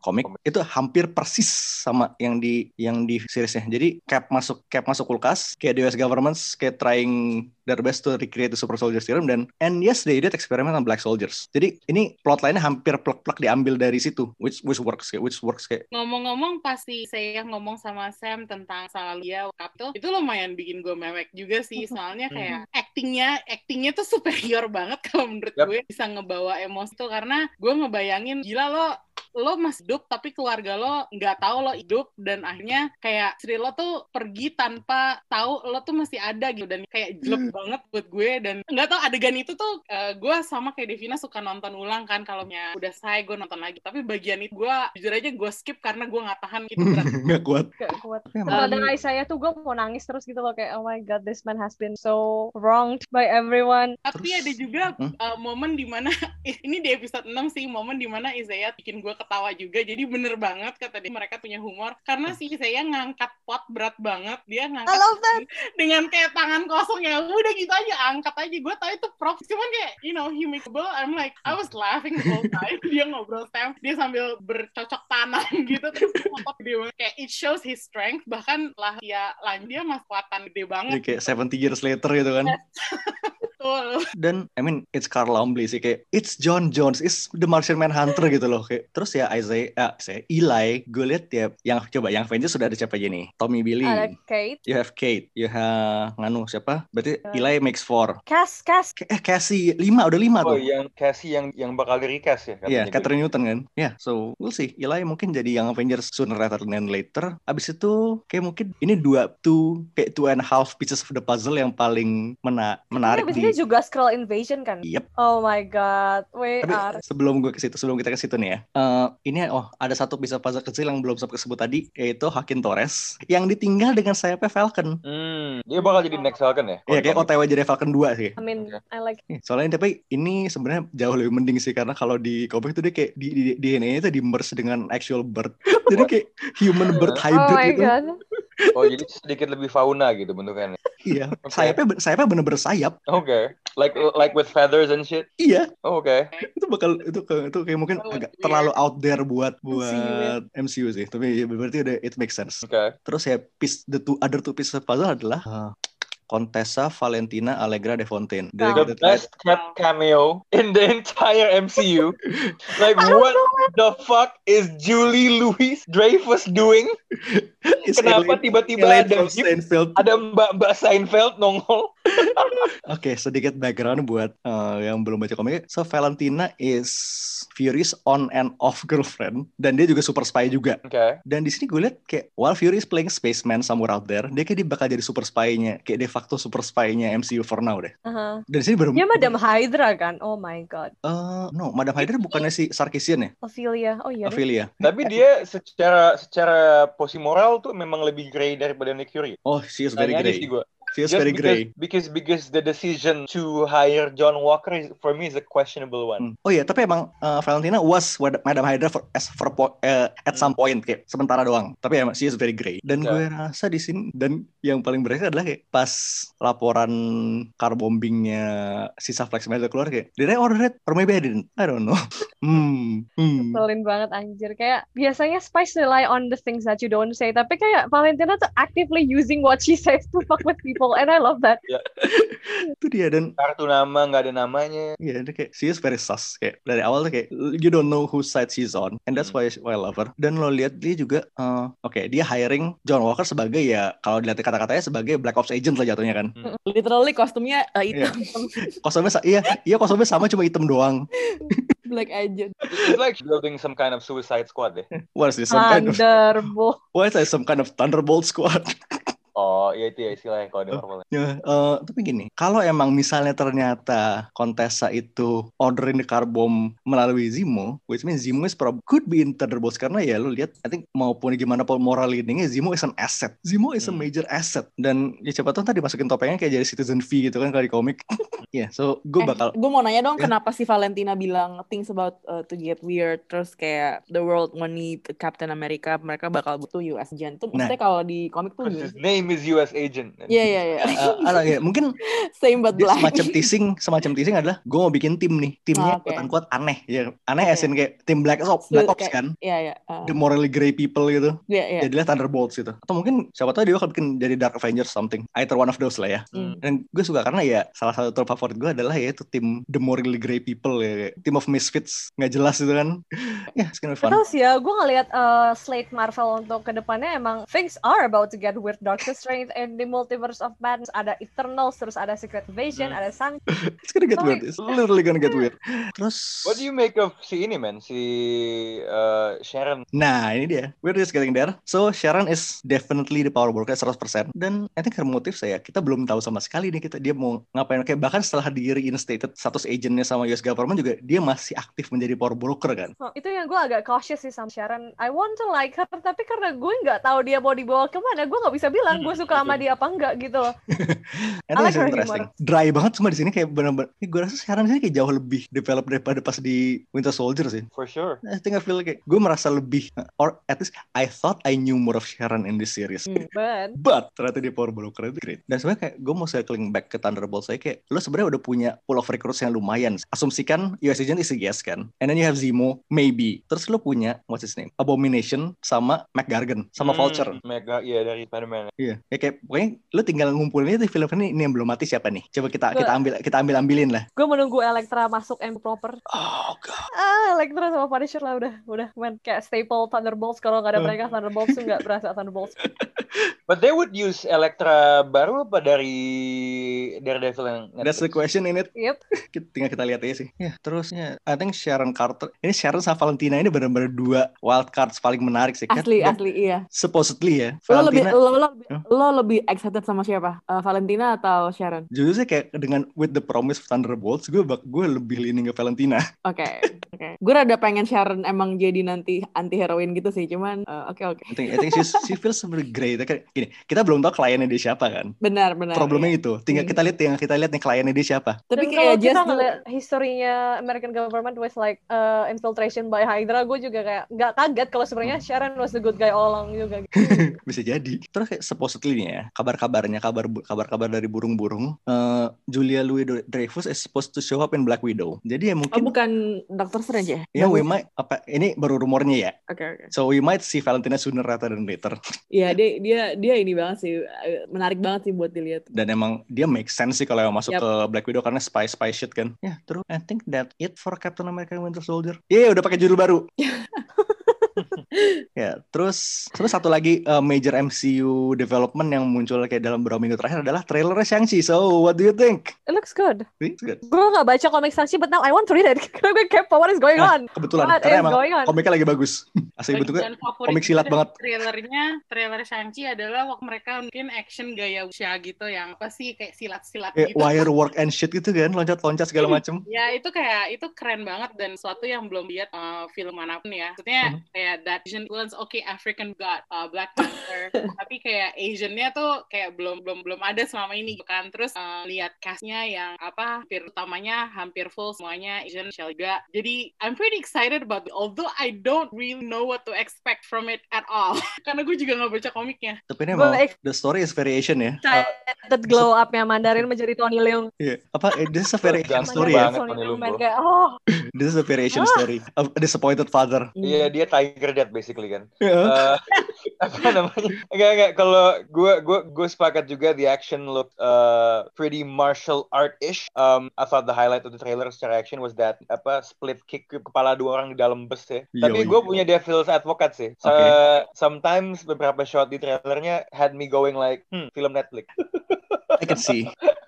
S2: komik itu hampir persis sama yang di yang di seriesnya. Jadi Cap masuk Cap masuk kulkas, kayak the US government kayak trying their best to recreate the super soldier serum dan and yes they did eksperimen on black soldiers. Jadi ini plot lainnya hampir plek-plek diambil dari situ, which which works kayak which works kayak
S5: Ngomong-ngomong pasti saya ngomong sama Sam tentang Salalia Cup tuh itu lumayan bikin gue mewek juga sih soalnya kayak actingnya actingnya tuh superior banget kalau menurut
S6: Yap.
S5: gue bisa ngebawa emosi tuh karena gue ngebayangin gila lo lo masih hidup tapi keluarga lo nggak tahu lo hidup dan akhirnya kayak istri lo tuh pergi tanpa tahu lo tuh masih ada gitu dan kayak jelek banget buat gue dan nggak tahu adegan itu tuh eh, gue sama kayak Devina suka nonton ulang kan kalau nya udah saya gue nonton lagi tapi bagian itu gue jujur aja gue skip karena gue nggak tahan gitu berat
S2: nggak kuat.
S3: Gak kuat. Kalau ada Aisyah tuh gue mau nangis terus gitu loh kayak oh my god this man has been so wronged by everyone.
S5: Tapi
S2: Terus-
S5: ada juga
S2: Hmm?
S5: uh, momen di mana ini di episode 6 sih momen di mana Isaiah bikin gue ketawa juga. Jadi bener banget kata dia mereka punya humor karena si Isaiah ngangkat pot berat banget. Dia ngangkat
S3: I love that.
S5: dengan kayak tangan kosong ya udah gitu aja angkat aja. Gue tahu itu prop cuman kayak you know he make I'm like I was laughing the whole time. dia ngobrol Sam dia sambil bercocok tanam gitu terus otot gede banget. Kayak it shows his strength bahkan lah ya lanjut dia mas kuatan gede banget.
S2: kayak 70 years later gitu kan.
S5: Betul.
S2: Dan I mean it's Carl Lumbly sih kayak it's John Jones, it's the Martian Manhunter gitu loh kayak. Terus ya Isaiah, eh, saya Eli, gue lihat ya yang coba yang Avengers sudah ada siapa aja nih? Tommy Billy,
S3: Ada Kate,
S2: you have Kate, you have nganu siapa? Berarti Eli makes four.
S3: Cass, Cass.
S2: K- Eh Cassie lima udah lima
S6: Oh,
S2: tuh.
S6: yang Cassie yang yang bakal di recast ya
S2: Iya,
S6: katanya.
S2: Catherine Newton kan. Ya, yeah, so we'll see. Eli mungkin jadi yang Avengers sooner rather than later. Abis itu kayak mungkin ini dua two kayak two and a half pieces of the puzzle yang paling mena menarik
S3: Ini
S2: di.
S3: Juga Skrull Invasion kan?
S2: Yep.
S3: Oh my god, we
S2: Tapi
S3: are.
S2: sebelum gue ke situ, sebelum kita ke situ nih ya. eh, ini oh ada satu of puzzle kecil yang belum sempat kesebut tadi yaitu Hakim Torres yang ditinggal dengan sayapnya Falcon.
S6: Hmm, dia bakal jadi next Falcon ya?
S2: Iya, kayak OTW jadi Falcon 2 sih.
S3: I mean,
S6: Oke.
S3: I like
S2: Soalnya tapi ini sebenarnya jauh lebih mending sih karena kalau di komik itu dia kayak di, di DNA-nya itu di merge dengan actual bird. Jadi kayak human bird
S3: Oh
S2: hybrid
S3: my
S2: gitu.
S3: god.
S6: Oh, jadi sedikit lebih fauna gitu bentukannya.
S2: Iya.
S6: Oke.
S2: Sayapnya sayapnya bener-bener sayap.
S6: Oke. Like like with feathers and shit.
S2: Iya.
S6: Oh, Oke.
S2: Itu bakal itu ke- itu kayak mungkin
S5: Oh,
S2: agak
S5: weird.
S2: terlalu out there buat
S3: MCU ya.
S2: buat MCU sih. Tapi ya berarti udah it makes sense.
S6: Oke.
S2: Terus ya piece the two other two pieces of puzzle adalah uh, Contessa Valentina Allegra de Fontaine. Dari.
S6: The best kept cameo in the entire MCU. like what the fuck is Julie Louis Dreyfus doing? Kenapa tiba-tiba ada ada Mbak Mbak Seinfeld nongol?
S2: Oke, sedikit background buat uh, yang belum baca komiknya. So Valentina is Fury's on and off girlfriend dan dia juga super spy juga.
S6: Oke.
S2: Dan di sini gue lihat kayak while Fury is playing spaceman somewhere out there, dia kayak dia bakal jadi super spy-nya, kayak de facto super spy-nya MCU for now deh.
S3: Uh-huh.
S2: Dan di sini baru
S3: Dia Madam Hydra kan? Oh my god.
S2: Eh, no, Madam Hydra bukannya si Sarkisian ya?
S3: Ophelia. Oh iya.
S2: Ophelia.
S6: Tapi dia secara secara posisi moral tuh memang lebih grey daripada Nick Fury.
S2: Oh, she is very grey.
S6: sih gua.
S2: She is
S6: Just
S2: very
S6: because,
S2: grey.
S6: because because the decision to hire John Walker is, for me is a questionable one.
S2: Hmm. Oh iya, tapi emang uh, Valentina was Madam Hydra for, as for po- uh, at some point kayak sementara doang. Tapi emang she is very grey. Dan
S6: Ya.
S2: gue rasa di sini dan yang paling berasa adalah kayak pas laporan car bombingnya sisa Flex Metal keluar kayak did I order it or maybe I didn't? I don't know. hmm. hmm.
S3: Banget anjir. Kayak biasanya spies rely on the things that you don't say. Tapi kayak Valentina tuh actively using what she says to fuck with people. And I love that.
S2: Itu dia dan
S6: Kartu nama nggak ada namanya.
S2: Iya, dia kayak she is very sus kayak dari awal tuh kayak you don't know whose side she's on and that's why why I love her. Dan lo lihat dia juga eh, oke dia hiring John Walker sebagai ya kalau dilihat kata-katanya sebagai Black Ops agent lah jatuhnya kan.
S4: Literally kostumnya uh, hitam
S2: Kostumnya sa- iya iya kostumnya sama cuma hitam doang.
S4: black agent.
S6: It's like building some kind of suicide squad deh.
S2: What is this some kind of
S3: Thunderbolt.
S2: what is this some kind of Thunderbolt squad?
S6: Oh, iya itu ya istilahnya kalau di Marvel.
S2: Ya, eh, tapi gini, kalau emang misalnya ternyata Contessa itu orderin the car bomb melalui Zemo, which means Zemo is prob could be in Thunderbolts karena ya lu lihat, I think maupun gimana pun moral leadingnya, Zemo is an asset. Zemo is a
S6: Hmm.
S2: major asset. Dan ya siapa tahu tadi masukin topengnya kayak jadi Citizen V gitu kan kalau di komik. Iya, so gue
S4: Eh,
S2: bakal
S4: gue mau nanya dong
S2: Ya.
S4: kenapa si Valentina bilang things about uh, to get weird terus kayak the world money Captain America mereka bakal butuh US agent tuh
S2: Nah.
S4: maksudnya kalau di komik tuh
S6: name is US agent.
S4: Iya iya iya.
S2: Eh, ada ya, mungkin
S4: Same but black.
S2: semacam teasing, semacam teasing adalah gue mau bikin tim nih. Timnya
S4: Oh,
S2: quote unquote aneh ya. Aneh
S4: Oke.
S2: as in kayak tim Black Ops, Black Ops kan.
S4: Iya iya. Ah.
S2: The morally grey people gitu.
S4: Iya iya.
S2: Jadilah Thunderbolts gitu. Atau mungkin siapa tahu dia bakal bikin jadi Dark Avengers something. Either one of those lah ya.
S4: Hmm.
S2: Dan gue suka karena ya salah satu trope favorit gue adalah ya itu tim The Morally Grey People ya. Kayak Team of Misfits. Nggak jelas itu kan. Ya, it's gonna be fun.
S3: Sih ya, gue ngeliat uh, slate Marvel untuk ke depannya emang things are about to get weird. Doctor Strange and the Multiverse of Madness, ada Eternals, terus ada Secret Invasion,
S6: Hmm.
S3: ada Sang.
S2: It's gonna get
S3: Oh,
S2: weird. It's literally gonna get weird. Terus
S6: What do you make of si ini man, si uh, Sharon?
S2: Nah, ini dia. We're just getting there. So, Sharon is definitely the power broker 100%. Dan I think her motive saya, kita belum tahu sama sekali nih kita dia mau ngapain. Kayak bahkan setelah di reinstated status agentnya sama US government juga, dia masih aktif menjadi power broker kan.
S3: Oh, itu yang gue agak cautious sih sama Sharon. I want to like her, tapi karena gue nggak tahu dia mau dibawa ke mana, gue nggak bisa bilang gue suka sama dia apa enggak gitu loh.
S2: I
S3: I
S2: think
S3: like
S2: interesting. Dry banget cuma di sini kayak benar-benar. Gue rasa Sharon sini kayak jauh lebih develop daripada pas di Winter Soldier sih.
S6: For sure.
S2: I think I feel like gue merasa lebih or at least I thought I knew more of Sharon in this series.
S4: Hmm.
S3: But
S2: But ternyata dia power broker itu great. Dan sebenarnya kayak gue mau circling back ke Thunderbolt saya kayak lo sebenarnya udah punya pool of recruits yang lumayan. Asumsikan US Agent is a yes kan. And then you have Zemo, maybe. Terus lo punya what's his name? Abomination sama McGargan sama
S6: Hmm,
S2: Vulture.
S6: Mega, iya dari Spider-Man.
S2: Iya. Ya kayak pokoknya lo tinggal ngumpulin itu film ini ini yang belum mati siapa nih? Coba kita kita
S3: Gua-
S2: ambil kita ambil ambilin lah.
S3: gue menunggu Elektra masuk M proper.
S2: Oh god.
S3: Ah, Elektra sama Punisher lah udah, udah man kayak staple Thunderbolts. Kalau nggak ada
S2: Hmm.
S3: mereka Thunderbolts tuh nggak berasa Thunderbolts.
S6: But they would use Elektra baru apa dari Daredevil yang
S2: That's the question in it.
S3: Yep.
S2: Kita- tinggal kita lihat aja sih. Ya, terusnya I think Sharon Carter. Ini Sharon sama Valentina ini benar-benar dua wild cards paling menarik sih kan.
S4: Asli
S2: Dan
S4: asli iya.
S2: Supposedly ya.
S4: Lo lebih
S2: Valentina
S4: lo, lo, lebih-? Lo lebih excited sama siapa? Eh, Valentina atau Sharon?
S2: jujur sih kayak dengan with the promise of Thunderbolts gue bak gue lebih leaning ke Valentina.
S4: Oke. Oke. Gue rada pengen Sharon emang jadi nanti anti heroin gitu sih, cuman eh, oke oke.
S2: I think I think she's, she feels very great. Kayak gini, kita belum tahu kliennya dia siapa kan.
S4: Benar benar.
S2: Problemnya
S4: iya.
S2: itu. Tinggal
S4: Hmm.
S2: kita lihat yang kita lihat nih kliennya dia siapa.
S4: Tapi
S3: Dan
S4: kayak
S3: kalau kita
S4: just
S3: ngeliat historinya American government with like uh, infiltration by Hydra, gue juga kayak nggak kaget kalau sebenarnya Sharon was the good guy all along juga. Gitu.
S2: Bisa jadi. Terus kayak supposedly nih ya, kabar-kabarnya kabar kabar-kabar dari burung-burung, eh, Julia Louis Dreyfus is supposed to show up in Black Widow. Jadi ya
S4: Oh
S2: mungkin
S4: bukan Doctor Strange ya?
S2: ya we might apa ini baru rumornya ya.
S4: Oke oke.
S2: So we might see Valentina sooner rather than later.
S4: Iya dia dia dia ini banget sih eh, menarik banget sih buat dilihat.
S2: Dan emang dia make sense sih kalau yang masuk
S4: Yap.
S2: ke Black Widow karena spy spy shit kan. Ya, terus I think that it for Captain America Winter Soldier. Iya, udah pakai judul baru. ya, terus terus satu lagi uh, major MCU development yang muncul kayak dalam beberapa minggu terakhir adalah trailernya Shang-Chi. So, what do you think?
S3: It looks good.
S2: It's good.
S3: Gue nggak baca komik Shang-Chi, but now I want to read it. Karena gue kepo what is going
S2: Ah,
S3: on.
S2: Kebetulan
S3: What
S2: karena emang komiknya lagi bagus. Asli bentuknya komik silat banget.
S5: Trailernya, trailer Shang-Chi adalah waktu mereka mungkin action gaya wuxia gitu yang apa sih kayak silat-silat
S2: kayak
S5: gitu.
S2: wire work and shit gitu kan, loncat-loncat segala macem.
S5: Ya itu kayak itu keren banget dan suatu yang belum lihat uh, film mana pun ya. Maksudnya
S2: Mhm.
S5: kayak that Asian influence, oke African God, uh, Black Panther, tapi kayak Asian-nya tuh kayak belum belum belum ada selama ini kan. Terus uh, lihat cast-nya yang apa hampir utamanya hampir full semuanya Asian juga. Jadi I'm pretty excited about it. Although I don't really know what to expect from it at all. Karena gue juga nggak baca komiknya.
S2: Tapi ini emang the story is variation ya. Uh,
S3: excited glow up-nya Mandarin menjadi Tony Leung.
S2: Iya. Apa eh, this is a variation story ya.
S6: banget,
S3: Tony Leung oh,
S2: This is a variation
S3: Ah.
S2: story. A disappointed father.
S6: Iya dia Tiger Dad basically kan.
S2: Iya.
S6: Eh, apa namanya? Enggak enggak kalau gue gue gue sepakat juga the action looked uh, pretty martial art ish. Um, I thought the highlight of the trailer secara action was that apa split kick ke kepala dua orang di dalam bus ya. Tapi
S2: Yoi.
S6: gue punya Devil's Advocate sih. So,
S2: Oke.
S6: Sometimes beberapa shot di trailernya had me going like hmm film Netflix.
S2: I can see.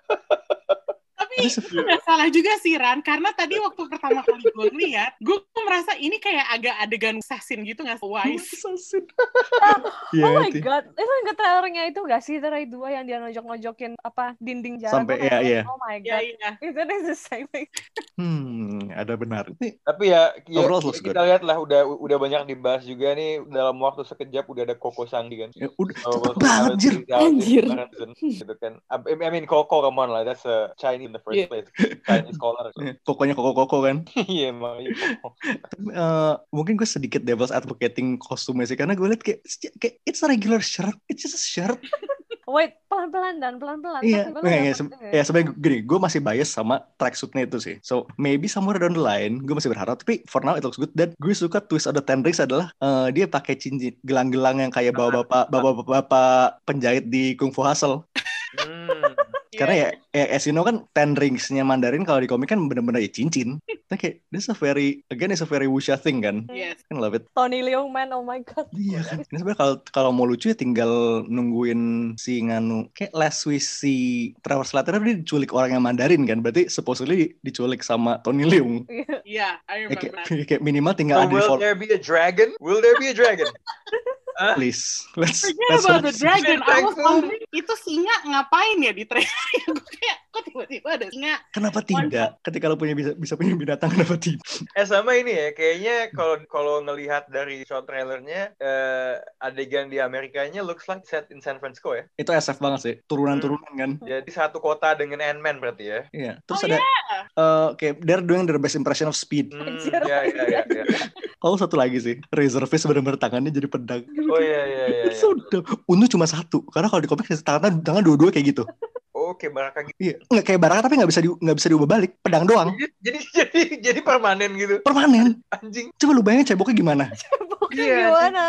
S5: Tapi itu nggak salah juga sih Ran, karena tadi waktu pertama kali gue lihat, gue merasa ini kayak agak adegan assassin gitu nggak sih? Wise.
S2: Iya,
S3: oh my
S2: itu.
S3: god. Itu yang ke trailernya itu gak sih? Terai dua yang dia nojok-nojokin apa dinding jalan.
S2: Sampai- iya, iya.
S3: Oh my
S5: Ya
S3: god.
S5: iya.
S3: Is the same thing?
S2: Hmm, ada benar.
S6: Tapi ya, ya
S2: looks
S6: kita lihat lah udah udah banyak dibahas juga nih dalam waktu sekejap udah ada Koko Sandi kan.
S2: ya, udah
S6: Oh,
S2: cepet banget, Jir.
S4: Anjir.
S6: gitu kan. I mean Coco come on lah, that's a Chinese in the first
S4: Yeah.
S6: place. Chinese scholar.
S2: Kokonya koko-koko kan.
S6: Iya emang iya,
S2: eh, mungkin gue sedikit devil's advocating kostumnya sih karena gue liat kayak kayak it's a regular shirt, it's just a shirt.
S3: Wait, pelan-pelan dan pelan-pelan.
S2: Iya, iya, iya,
S3: dapet
S2: se- ya sebenarnya gini, gue masih bias sama tracksuitnya itu sih. So maybe somewhere down the line, gue masih berharap. Tapi for now it looks good. Dan gue suka twist of the ten rings adalah eh, dia pakai cincin gelang-gelang yang kayak bawa bapak bapak bapak penjahit di Kung Fu Hustle.
S6: Hmm.
S2: Karena ya, ya as you know kan ten ringsnya Mandarin kalau di komik kan bener-bener ya cincin. Nah, kayak this is a very again it's a very wuxia thing kan.
S5: Yes.
S2: Kan love it.
S3: Tony Leung man, oh my god.
S2: Iya kan. Ini sebenarnya kalau kalau mau lucu ya tinggal nungguin si Nganu. Kayak last wish si Trevor Slater dia diculik orang yang Mandarin kan. Berarti supposedly diculik sama Tony Leung.
S5: Yeah, I
S2: Ya,
S5: remember that.
S2: kayak, kayak minimal tinggal
S6: So
S2: ada
S6: will
S2: default.
S6: there be a dragon? Will there be a dragon?
S2: Please, let's
S5: Forget
S2: let's
S5: about the dragon. I was wondering itu singa ngapain ya di trailer? Gue kayak kok tiba-tiba ada singa.
S2: Kenapa tidak? Ketika lo punya bisa bisa punya binatang kenapa tidak?
S6: Eh sama ini ya, kayaknya kalau kalau ngelihat dari short trailernya, eh, adegan di Amerikanya looks like set in San Francisco ya.
S2: Itu SF banget sih. Turunan-turunan kan.
S6: Jadi satu kota dengan Ant-Man berarti ya.
S2: Iya. Terus
S5: Oh,
S2: ada eh kayak they're doing their best impression of speed.
S6: Hmm,
S3: Anjir.
S6: ya, ya, ya, ya.
S2: Oh satu lagi sih. Razorface benar-benar tangannya jadi pedang.
S6: Oh iya, iya, iya. iya.
S2: Sudah. Untung cuma satu. Karena kalau di komik tangan tangan dua-dua kayak gitu.
S6: Oke, Baraka gitu.
S2: Iya. Nggak kayak Baraka tapi nggak bisa di, nggak bisa diubah balik. Pedang doang.
S6: Jadi, jadi, jadi, jadi permanen gitu.
S2: Permanen.
S6: Anjing.
S2: Coba lu bayangin ceboknya gimana?
S3: Bukan
S6: Iya,
S3: gimana?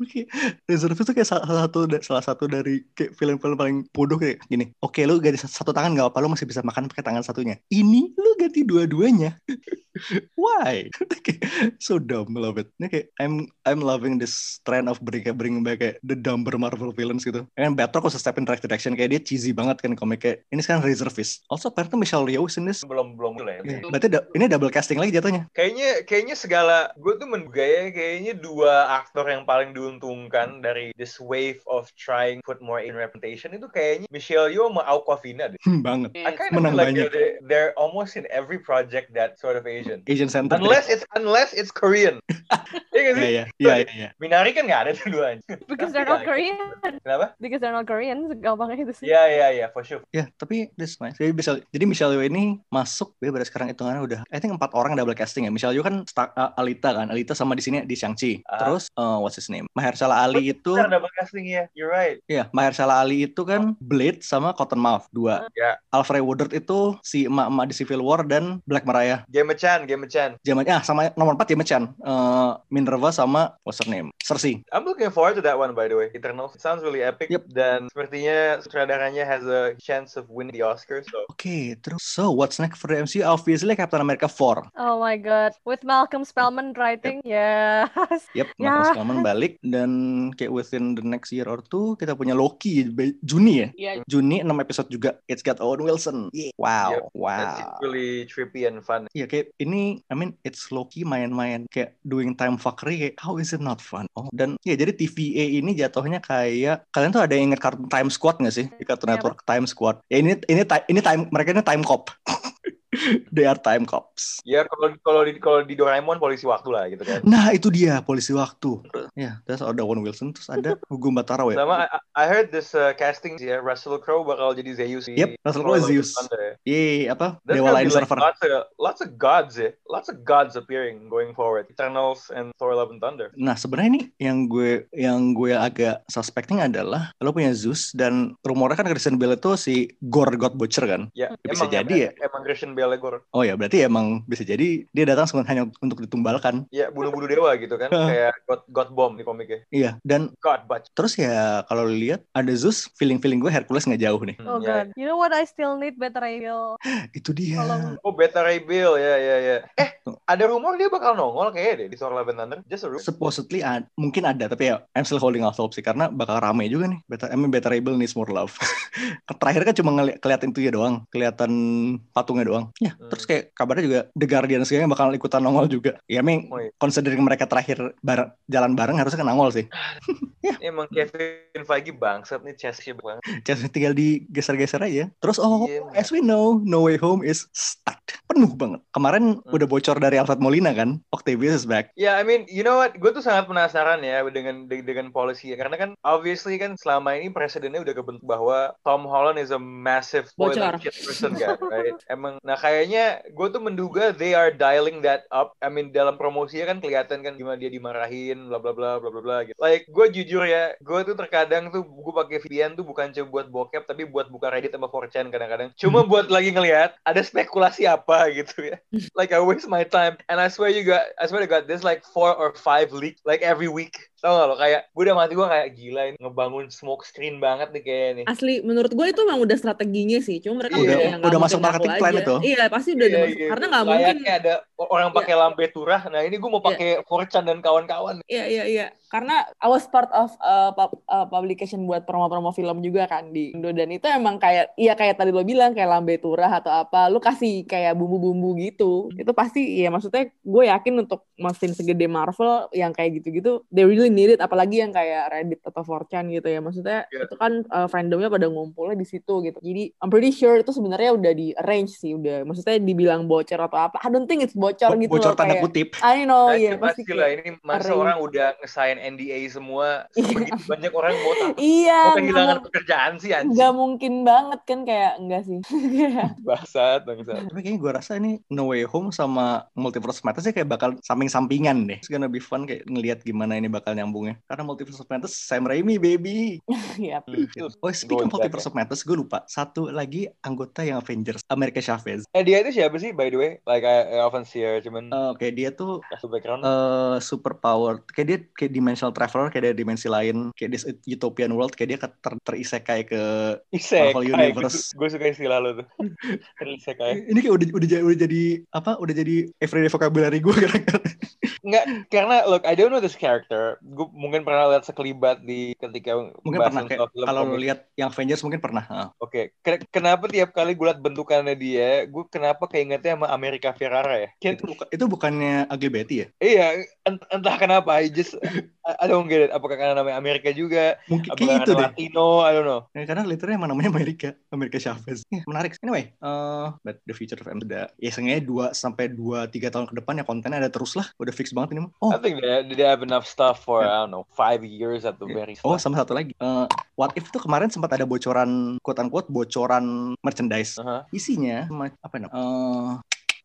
S2: Oke, Reservoir itu kayak salah satu salah satu dari kayak film-film paling bodoh kayak gini. Oke, lu ganti satu tangan nggak apa, lu masih bisa makan pakai tangan satunya. Ini lu ganti dua-duanya. Why? Kayak, so dumb, love it. Ini kayak I'm I'm loving this trend of bring bring back kayak the dumber Marvel villains gitu. Kan Batroc was a step in the right direction kayak dia cheesy banget kan komik kayak ini sekarang Reservoir. Also apparently Michelle Yeoh is in this.
S6: Belum belum lah ya.
S2: Iya, Berarti ini double casting lagi jatuhnya.
S6: Kayaknya kayaknya segala gue tuh menduga ya kayaknya dua aktor yang paling diuntungkan dari this wave of trying put more in representation itu kayaknya Michelle Yeoh sama Awkwafina deh.
S2: Hmm, banget.
S6: I kind of
S2: Menang
S6: feel like
S2: banyak.
S6: they're, they're almost in every project that sort of Asian.
S2: Asian center.
S6: Unless it's unless it's Korean. Iya
S2: Iya,
S6: sih?
S2: iya, iya, iya, iya.
S6: Minari kan nggak ada tuh duanya.
S3: Because they're not Korean.
S6: Kenapa?
S3: Because they're not Korean, gampangnya itu sih.
S6: Iya iya iya for sure.
S2: Ya, tapi this nice. Jadi Michelle, jadi Michelle Yeoh ini masuk, dia pada sekarang hitungannya udah, I think empat orang double casting ya. Michelle Yeoh kan sta- uh, Alita kan, Alita sama di sini di Shang-Chi.
S6: Ah.
S2: Terus, uh, what's his name? Mahershala Ali itu,
S6: Benar double casting ya. You're right.
S2: ya Mahershala Ali itu kan Blade sama Cottonmouth, dua.
S6: Ya.
S2: Alfred Woodard itu si emak-emak di Civil War dan Black Mariah.
S6: Game Chan, Game Chan.
S2: Jaman, ah sama nomor 4 James Chan. Uh, Minerva sama what's her name? Cersei.
S6: I'm looking forward to that one by the way. Eternals It sounds really epic
S2: Yep.
S6: dan sepertinya sutradaranya has a chance of winning the Oscar. So
S2: Oke, terus so what's next for the MCU? Obviously Captain America 4.
S3: Oh my god. With Malcolm Spellman writing, yes.
S2: Yep,
S3: Ya.
S2: Marcus Coleman balik dan kayak within the next year or two kita punya Loki Juni ya.
S5: Iya.
S2: Juni 6 episode juga. It's got Owen Wilson. Yeah. Wow,
S6: Yep, that's
S2: wow.
S6: really trippy and fun.
S2: Iya kayak ini, I mean it's Loki main-main kayak doing time fuckery kayak how is it not fun? Oh dan ya jadi TVA ini jatuhnya kayak kalian tuh ada yang inget kartun Time Squad nggak sih di Cartoon
S3: Iya,
S2: Network Time Squad? Ya ini ini ini time mereka ini time cop. They are time cops.
S6: Ya kalau kalau di kalau di Doraemon polisi waktu lah gitu kan.
S2: Nah itu dia polisi waktu. Ya, terus ada Owen Wilson, terus ada Hugo Batara ya.
S6: Sama I, I heard this uh, casting ya Russell Crowe bakal jadi Zeus. di
S2: Yep, Russell Crowe Zeus.
S6: Ya.
S2: Yeay, apa?
S6: There's
S2: Dewa lain
S6: like
S2: server.
S6: lots of lots of gods ya, lots of gods appearing going forward. Eternals and Thor Love and Thunder.
S2: Nah, sebenarnya ini yang gue yang gue agak suspecting adalah lo punya Zeus dan rumornya kan Christian Bale itu si Gore God Butcher kan.
S6: Ya,
S2: Ya, bisa
S6: emang,
S2: jadi
S6: emang,
S2: ya.
S6: Emang Christian
S2: Oh ya, berarti emang bisa jadi dia datang sebenarnya hanya untuk ditumbalkan.
S6: Ya, bunuh-bunuh dewa gitu kan, kayak God God Bomb di komiknya.
S2: Iya, dan
S6: God Batch.
S2: terus ya kalau lihat ada Zeus, feeling-feeling gue Hercules nggak jauh nih.
S3: Oh
S6: ya.
S3: god. You know what I still need better Ariel.
S2: Itu dia.
S6: Oh, Beta Ray Bill, ya ya ya. Eh, ada rumor dia bakal nongol kayaknya deh di Thor Love and Thunder. Just a rumor.
S2: Supposedly ad- mungkin ada, tapi ya I'm still holding out hope sih karena bakal rame juga nih. Beta, I mean, Beta Rebel needs more love. Terakhir kan cuma ngeli- kelihatan itu ya doang, kelihatan patungnya doang. Ya,
S6: Hmm.
S2: terus kayak kabarnya juga The Guardians kayaknya bakal ikutan nongol juga. Ya, mean,
S6: Oh, iya.
S2: considering mereka terakhir bareng, jalan bareng harusnya kan nongol sih.
S6: Emang Kevin Feige bangsat nih chestnya banget.
S2: Just tinggal digeser-geser aja. Terus oh,
S6: Iya,
S2: as we know, No Way Home is stuck. Penuh banget. Kemarin
S6: Hmm.
S2: udah bocor dari Alfred Molina kan. Octavius is back.
S6: Ya, I mean, you know what? Gue tuh sangat penasaran ya dengan de- dengan policy ya. Karena kan obviously kan selama ini presidennya udah kebentuk bahwa Tom Holland is a massive
S4: Bocor.
S6: person kan, right? Emang, nah kayaknya gue tuh menduga they are dialing that up. I mean, dalam promosinya kan kelihatan kan gimana dia dimarahin, bla bla bla bla bla bla gitu. Like, gue jujur ya, gue tuh terkadang tuh gue pakai VPN tuh bukan cuma buat bokep, tapi buat buka Reddit sama 4chan kadang-kadang. Cuma buat lagi ngelihat ada spekulasi apa gitu ya. Like I waste my time. And I swear you got, I swear to God, there's like four or five leak like every week. Tau gak lo kayak gue udah mati gue kayak gila ini ngebangun smoke screen banget nih kayak nih.
S4: Asli, menurut gue itu emang udah strateginya sih. Cuma mereka
S6: Iya,
S4: udah,
S6: udah-
S2: udah masuk marketing plan
S4: aja.
S2: itu.
S4: Iya, pasti udah, udah
S6: Iya,
S4: masuk.
S6: iya.
S4: Karena nggak mungkin.
S6: Ada orang pakai lambe turah. Nah ini gue mau pakai 4chan dan kawan-kawan.
S4: Iya, iya, iya. Karena I was part of uh, pub- uh, publication buat promo-promo film juga kan di Indo. Dan itu emang kayak, iya kayak tadi lo bilang, kayak lambe turah atau apa. Lu kasih kayak bumbu-bumbu gitu. Itu pasti, ya maksudnya gue yakin untuk mesin segede Marvel yang kayak gitu-gitu, they really need it. Apalagi yang kayak Reddit atau 4chan gitu ya. Maksudnya
S6: Iya.
S4: itu kan uh, fandomnya pada ngumpulnya di situ gitu. Jadi I'm pretty sure itu sebenarnya udah di arrange sih. Udah, maksudnya dibilang bocor atau apa. I don't think it's bocor gitu
S2: Bocor
S4: loh.
S2: tanda
S4: kayak,
S2: kutip.
S4: I know,
S6: Nah,
S4: ya
S6: itu
S4: pasti
S6: lah ini masa
S4: arrange.
S6: orang udah ngesain NDA semua
S4: Iya.
S6: banyak orang mau
S4: Iya,
S6: mau kehilangan pekerjaan sih anjing
S4: nggak mungkin banget kan kayak enggak sih.
S6: bangsat bangsat
S2: Tapi kayaknya gue rasa ini No Way Home sama Multiverse sih kayak bakal samping-sampingan deh. It's gonna be fun kayak ngelihat gimana ini bakal nyambungnya. Karena Multiverse of Madness Sam Raimi baby.
S4: Iya.
S2: Oh speaking of
S6: Gojek,
S2: Multiverse of Madness gue lupa. Satu lagi anggota yang Avengers America Chavez.
S6: eh dia itu siapa sih by the way like I, I often see her cuman
S2: Eh, Oke dia tuh
S6: kasih background
S2: eh super power kayak dia kayak dimensional traveler kayak dia dimensi lain kayak this utopian world kayak dia ke- ter terisekai ke
S6: Isekai
S2: Marvel Universe.
S6: gue suka istilah lo tuh Isekai
S2: ini kayak udah udah jadi udah jadi apa udah jadi everyday vocabulary gue kadang-kadang
S6: Enggak, karena look, I don't know this character. Gue mungkin pernah lihat sekelibat di ketika
S2: mungkin pernah kayak
S6: film
S2: kalau
S6: komik.
S2: lihat yang Avengers mungkin pernah ah.
S6: Oke, Ken- kenapa tiap kali gue liat bentukannya dia, gue kenapa keingetnya sama Amerika Ferrara ya? Kan-
S2: itu, buka- itu bukannya Ugly Betty ya
S6: iya, ent- entah kenapa, I just, I, don't get it. Apakah karena namanya Amerika juga?
S2: mungkin
S6: Apakah
S2: kayak itu deh
S6: Latino? I don't know.
S2: Ya, karena literally emang namanya Amerika, Amerika Chavez. Ya, menarik. Anyway, uh, but the future of M ya seenggaknya 2 sampai 2 3 tahun ke depan ya kontennya ada terus lah. Udah fix banget ini mah. Oh,
S6: I think they, they have enough stuff for, I don't know, five years at the very
S2: oh
S6: start.
S2: sama satu lagi. Uh, What If itu kemarin sempat ada bocoran quote unquote bocoran merchandise.
S6: Uh-huh.
S2: Isinya ma- apa namanya? Uh,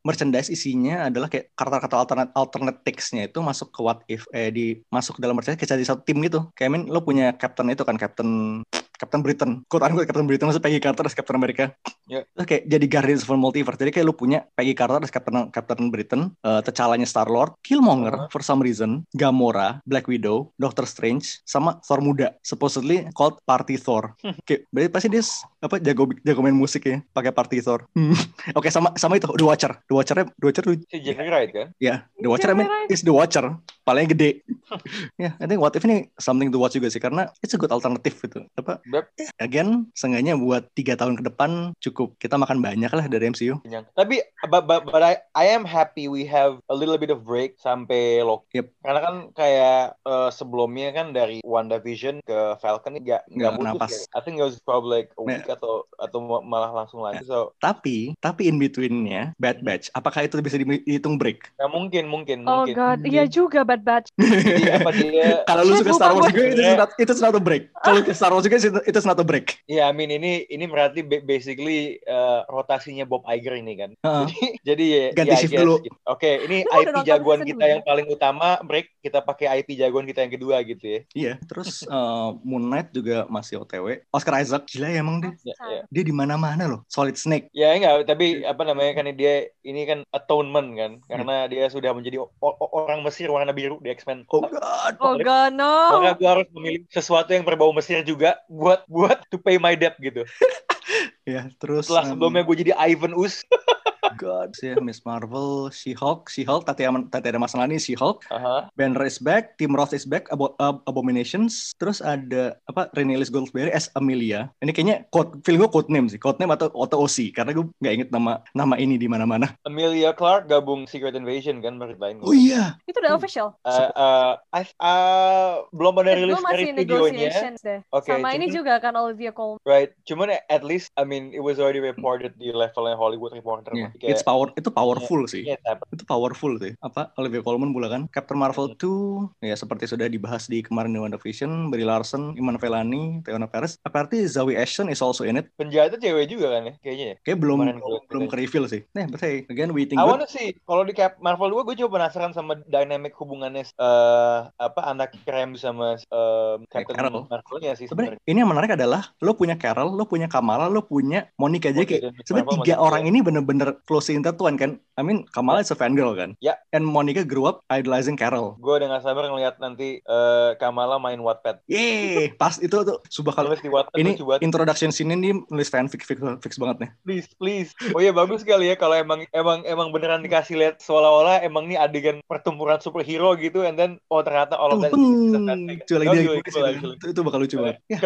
S2: merchandise isinya adalah kayak kata-kata alternate alternate text-nya itu masuk ke what if eh di masuk dalam merchandise kayak jadi satu tim gitu. Kayak I mean lo punya captain itu kan captain Captain Britain, quote unquote Captain Britain maksud Peggy Carter as Captain America.
S6: Ya.
S2: Terus kayak jadi Guardians of the Multiverse. Jadi kayak lu punya Peggy Carter as Captain Captain Britain, uh, T'Challanya Star Lord, Killmonger
S6: Uh-huh.
S2: for some reason, Gamora, Black Widow, Doctor Strange, sama Thor muda. Supposedly called Party Thor. Oke, berarti pasti dia apa jago jago main musik ya, pakai Party Thor. Hmm. Oke, sama sama itu The Watcher. The Watcher The Watcher
S6: Si Jeffrey Wright kan?
S2: ya, The Watcher I mean, is The Watcher. Paling gede. ya, I think What If ini something to watch juga sih karena it's a good alternative gitu. Apa
S6: Beb.
S2: again seenggaknya buat tiga tahun ke depan cukup kita makan banyak lah dari MCU.
S6: Tapi but, but, but I I am happy we have a little bit of break sampai Loki.
S2: Yep.
S6: Karena kan kayak eh, sebelumnya kan dari WandaVision ke Falcon ini nggak nggak putus. ya. I think it was probably like a week atau atau ma- malah langsung lagi. So
S2: tapi tapi in betweennya Bad Batch apakah itu bisa di- dihitung break
S6: nggak mungkin mungkin
S3: Oh
S6: mungkin.
S3: god, iya juga Bad Batch.
S6: Jadi apa dia?
S2: kalau lu suka Star Wars juga itu not, itu not a break kalau ke Star Wars juga itu not a break
S6: Ya, I mean ini ini berarti ba- basically eh, rotasinya Bob Iger ini kan.
S2: Heeh.
S6: Jadi ya,
S2: Ganti
S6: ya,
S2: shift dulu.
S6: gitu. Oke, ini
S3: Lu
S6: IP jagoan kita yang paling utama break, kita pakai IP jagoan kita yang kedua gitu ya.
S2: iya terus eh, Moon Knight juga masih OTW Oscar Isaac gila ya emang dia
S6: Ya, ya.
S2: dia di mana mana loh Solid Snake
S6: Ya enggak, tapi apa namanya kan dia ini kan atonement kan karena dia sudah menjadi o- o- orang Mesir warna biru di X-Men.
S2: oh god
S3: Oh god, no.
S6: Maka gue harus memilih sesuatu yang berbau Mesir juga buat buat to pay my debt gitu.
S2: ya terus
S6: Setelah
S2: em,
S6: sebelumnya gue jadi Ivan Us.
S2: god sih Miss Marvel She-Hulk She-Hulk Tatiana Tatiana masalah ini She-Hulk
S6: Aha.
S2: Banner is back, Tim Roth is back, Abo- Ab- Abominations, terus ada apa Renée Elise Goldsberry as Amelia. Ini kayaknya code, film gue code name sih, code name atau atau OC karena gue nggak inget nama nama ini di mana-mana.
S6: Amelia Clark gabung Secret Invasion kan beritain.
S2: Oh iya,
S3: Itu udah official.
S6: Eh, eh, I- eh, belum ada
S3: Gue
S6: rilis dari
S3: masih
S6: videonya. Oke,
S3: Sama ini juga kan Olivia Colman.
S6: Right, cuman at least I mean it was already reported di levelnya Hollywood Reporter.
S2: Iya.
S6: Kayak
S2: It's power itu powerful sih.
S6: yeah, it's happened.
S2: Itu powerful sih. Apa Olivia Colman bilang kan Captain Marvel 2 ya seperti sudah dibahas di kemarin di WandaVision, Brie Larson, Iman Vellani, Theona Paris. Apparently Zoe Ashton is also in it.
S6: penjahatnya cewek juga kan ya kayaknya ya
S2: Kayak belum
S6: Kemarin
S2: belum ke reveal sih. Nah, but hey, again waiting
S6: I wanna see kalau di Cap Marvel 2 gue juga penasaran sama dynamic hubungannya eh apa anak krem sama eh, Captain
S2: Carol.
S6: Marvel-nya sih
S2: Sebenarnya ini yang menarik adalah lo punya Carol, lo punya Kamala, lo punya Monica aja kayak sebenarnya tiga orang ini bener-bener closely intertwined kan. I mean Kamala is a fangirl kan.
S6: Ya.
S2: And Monica grew up idolizing Carol.
S6: Gue udah gak sabar ngeliat nanti eh, Kamala main Wattpad.
S2: Yeay, pas itu tuh subah kalau
S6: di Wattpad
S2: ini introduction scene ini nulis fanfic fix, fix banget nih.
S6: Please, please. Oh iya bagus sekali ya kalau emang emang emang beneran dikasih lihat seolah-olah emang ini adegan pertempuran superhero gitu and then oh ternyata all of that fanfic.
S2: lucu lagi itu, itu bakal lucu banget. Ya,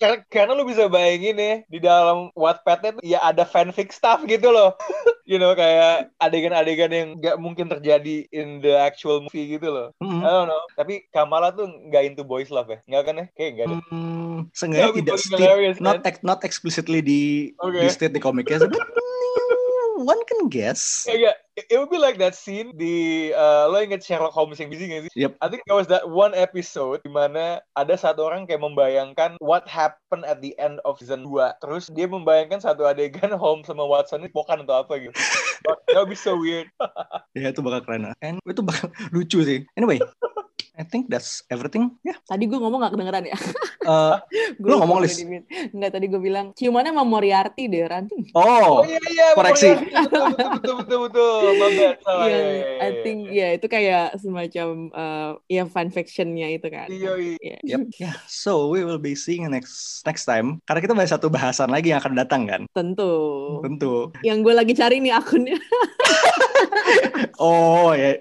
S6: Karena, karena, lu bisa bayangin ya di dalam Wattpad-nya tuh ya ada fanfic stuff gitu loh. you know kayak adegan-adegan yang gak mungkin terjadi in the actual movie gitu loh.
S2: mm,
S6: I don't know. Tapi Kamala tuh nggak into boys love ya? Nggak kan ya? Kayak nggak deh.
S2: hmm,
S6: That
S2: seenggaknya tidak state, not ex- not explicitly di
S6: Oke.
S2: di state di komiknya, mm, one can guess.
S6: Kayak it would be like that scene di uh, lo inget Sherlock Holmes yang busy gak sih?
S2: Yep.
S6: I think there was that one episode di mana ada satu orang kayak membayangkan what happened at the end of season 2. Terus dia membayangkan satu adegan Holmes sama Watson ini pokan atau apa gitu. That would be so weird.
S2: Ya itu bakal keren. And itu bakal lucu sih. Anyway, I think that's everything. Ya.
S4: Tadi gue ngomong gak kedengeran ya?
S2: eh,
S4: Gua
S2: Lu ngomong,
S4: lupa
S2: Lis.
S4: gue di- Enggak, tadi gue bilang, ciumannya sama Moriarty deh, Ran.
S2: oh,
S6: Oh iya iya.
S2: koreksi.
S6: Betul betul betul betul betul. Salah.
S4: Iya,
S6: Iya, iya,
S4: I think ya itu kayak semacam uh, ya fanfictionnya itu kan.
S6: Iya, iya.
S4: Iya.
S2: Yep. Yeah. So we will be seeing you next next time. Karena kita banyak satu bahasan lagi yang akan datang kan.
S4: Tentu.
S2: Tentu.
S4: Yang gue lagi cari nih akunnya.
S2: Oh ya.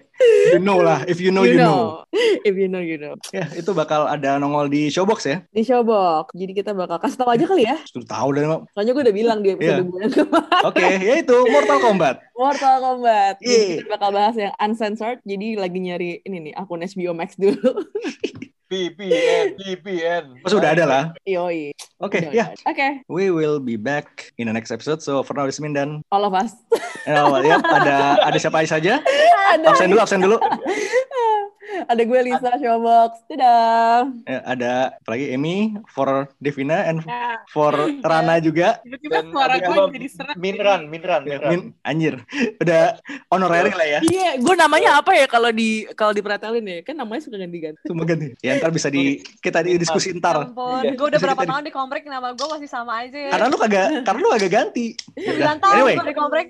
S2: You know lah. If you know, you, know.
S4: If you know, you know.
S2: Ya itu bakal ada nongol di Showbox ya.
S4: Di Showbox. Jadi kita bakal kasih tahu aja kali ya.
S2: Sudah tahu dan Mak.
S4: Soalnya gue udah bilang di episode
S2: Iya.
S4: bulan kemarin.
S2: Oke, ya itu Mortal Kombat.
S4: Mortal Kombat. Jadi
S2: Yeay.
S4: kita bakal bahas yang uncensored. Jadi lagi nyari ini nih akun HBO Max dulu.
S6: VPN, VPN.
S2: Oh, sudah ada lah.
S4: Yoi.
S2: Oke,
S4: Udah,
S2: ya.
S4: udah. Oke.
S2: We will be back in the next episode. So for now, Ismin dan
S4: All of us.
S2: eh, oh, ya, ada ada siapa saja?
S4: ada,
S2: Absen dulu, absen dulu.
S4: ada gue Lisa Showbox. Dadah.
S2: Ya, ada apalagi Amy for Devina and
S5: Ya,
S2: for Rana juga.
S5: tiba-tiba suara gue jadi serak.
S6: Minran, Minran,
S2: Ya,
S6: Minran.
S2: Min, anjir. Udah honorary lah ya.
S4: Iya, gue namanya apa ya kalau di kalau dipretelin ya? Kan namanya suka ganti-ganti.
S2: Cuma ganti. Ya ntar bisa di kita di diskusi
S3: Ya
S2: ntar.
S3: ampun,
S6: Iya.
S3: gue udah berapa tahun di komplek nama gue masih sama aja ya.
S2: Karena lu kagak karena lu kagak ganti. Ya udah.
S3: 9 tahun
S2: Anyway,
S3: di komplek.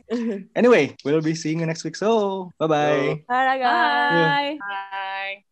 S2: anyway, we'll be seeing you next week. So, bye bye.
S3: Dadah guys.
S4: Bye.
S5: Bye.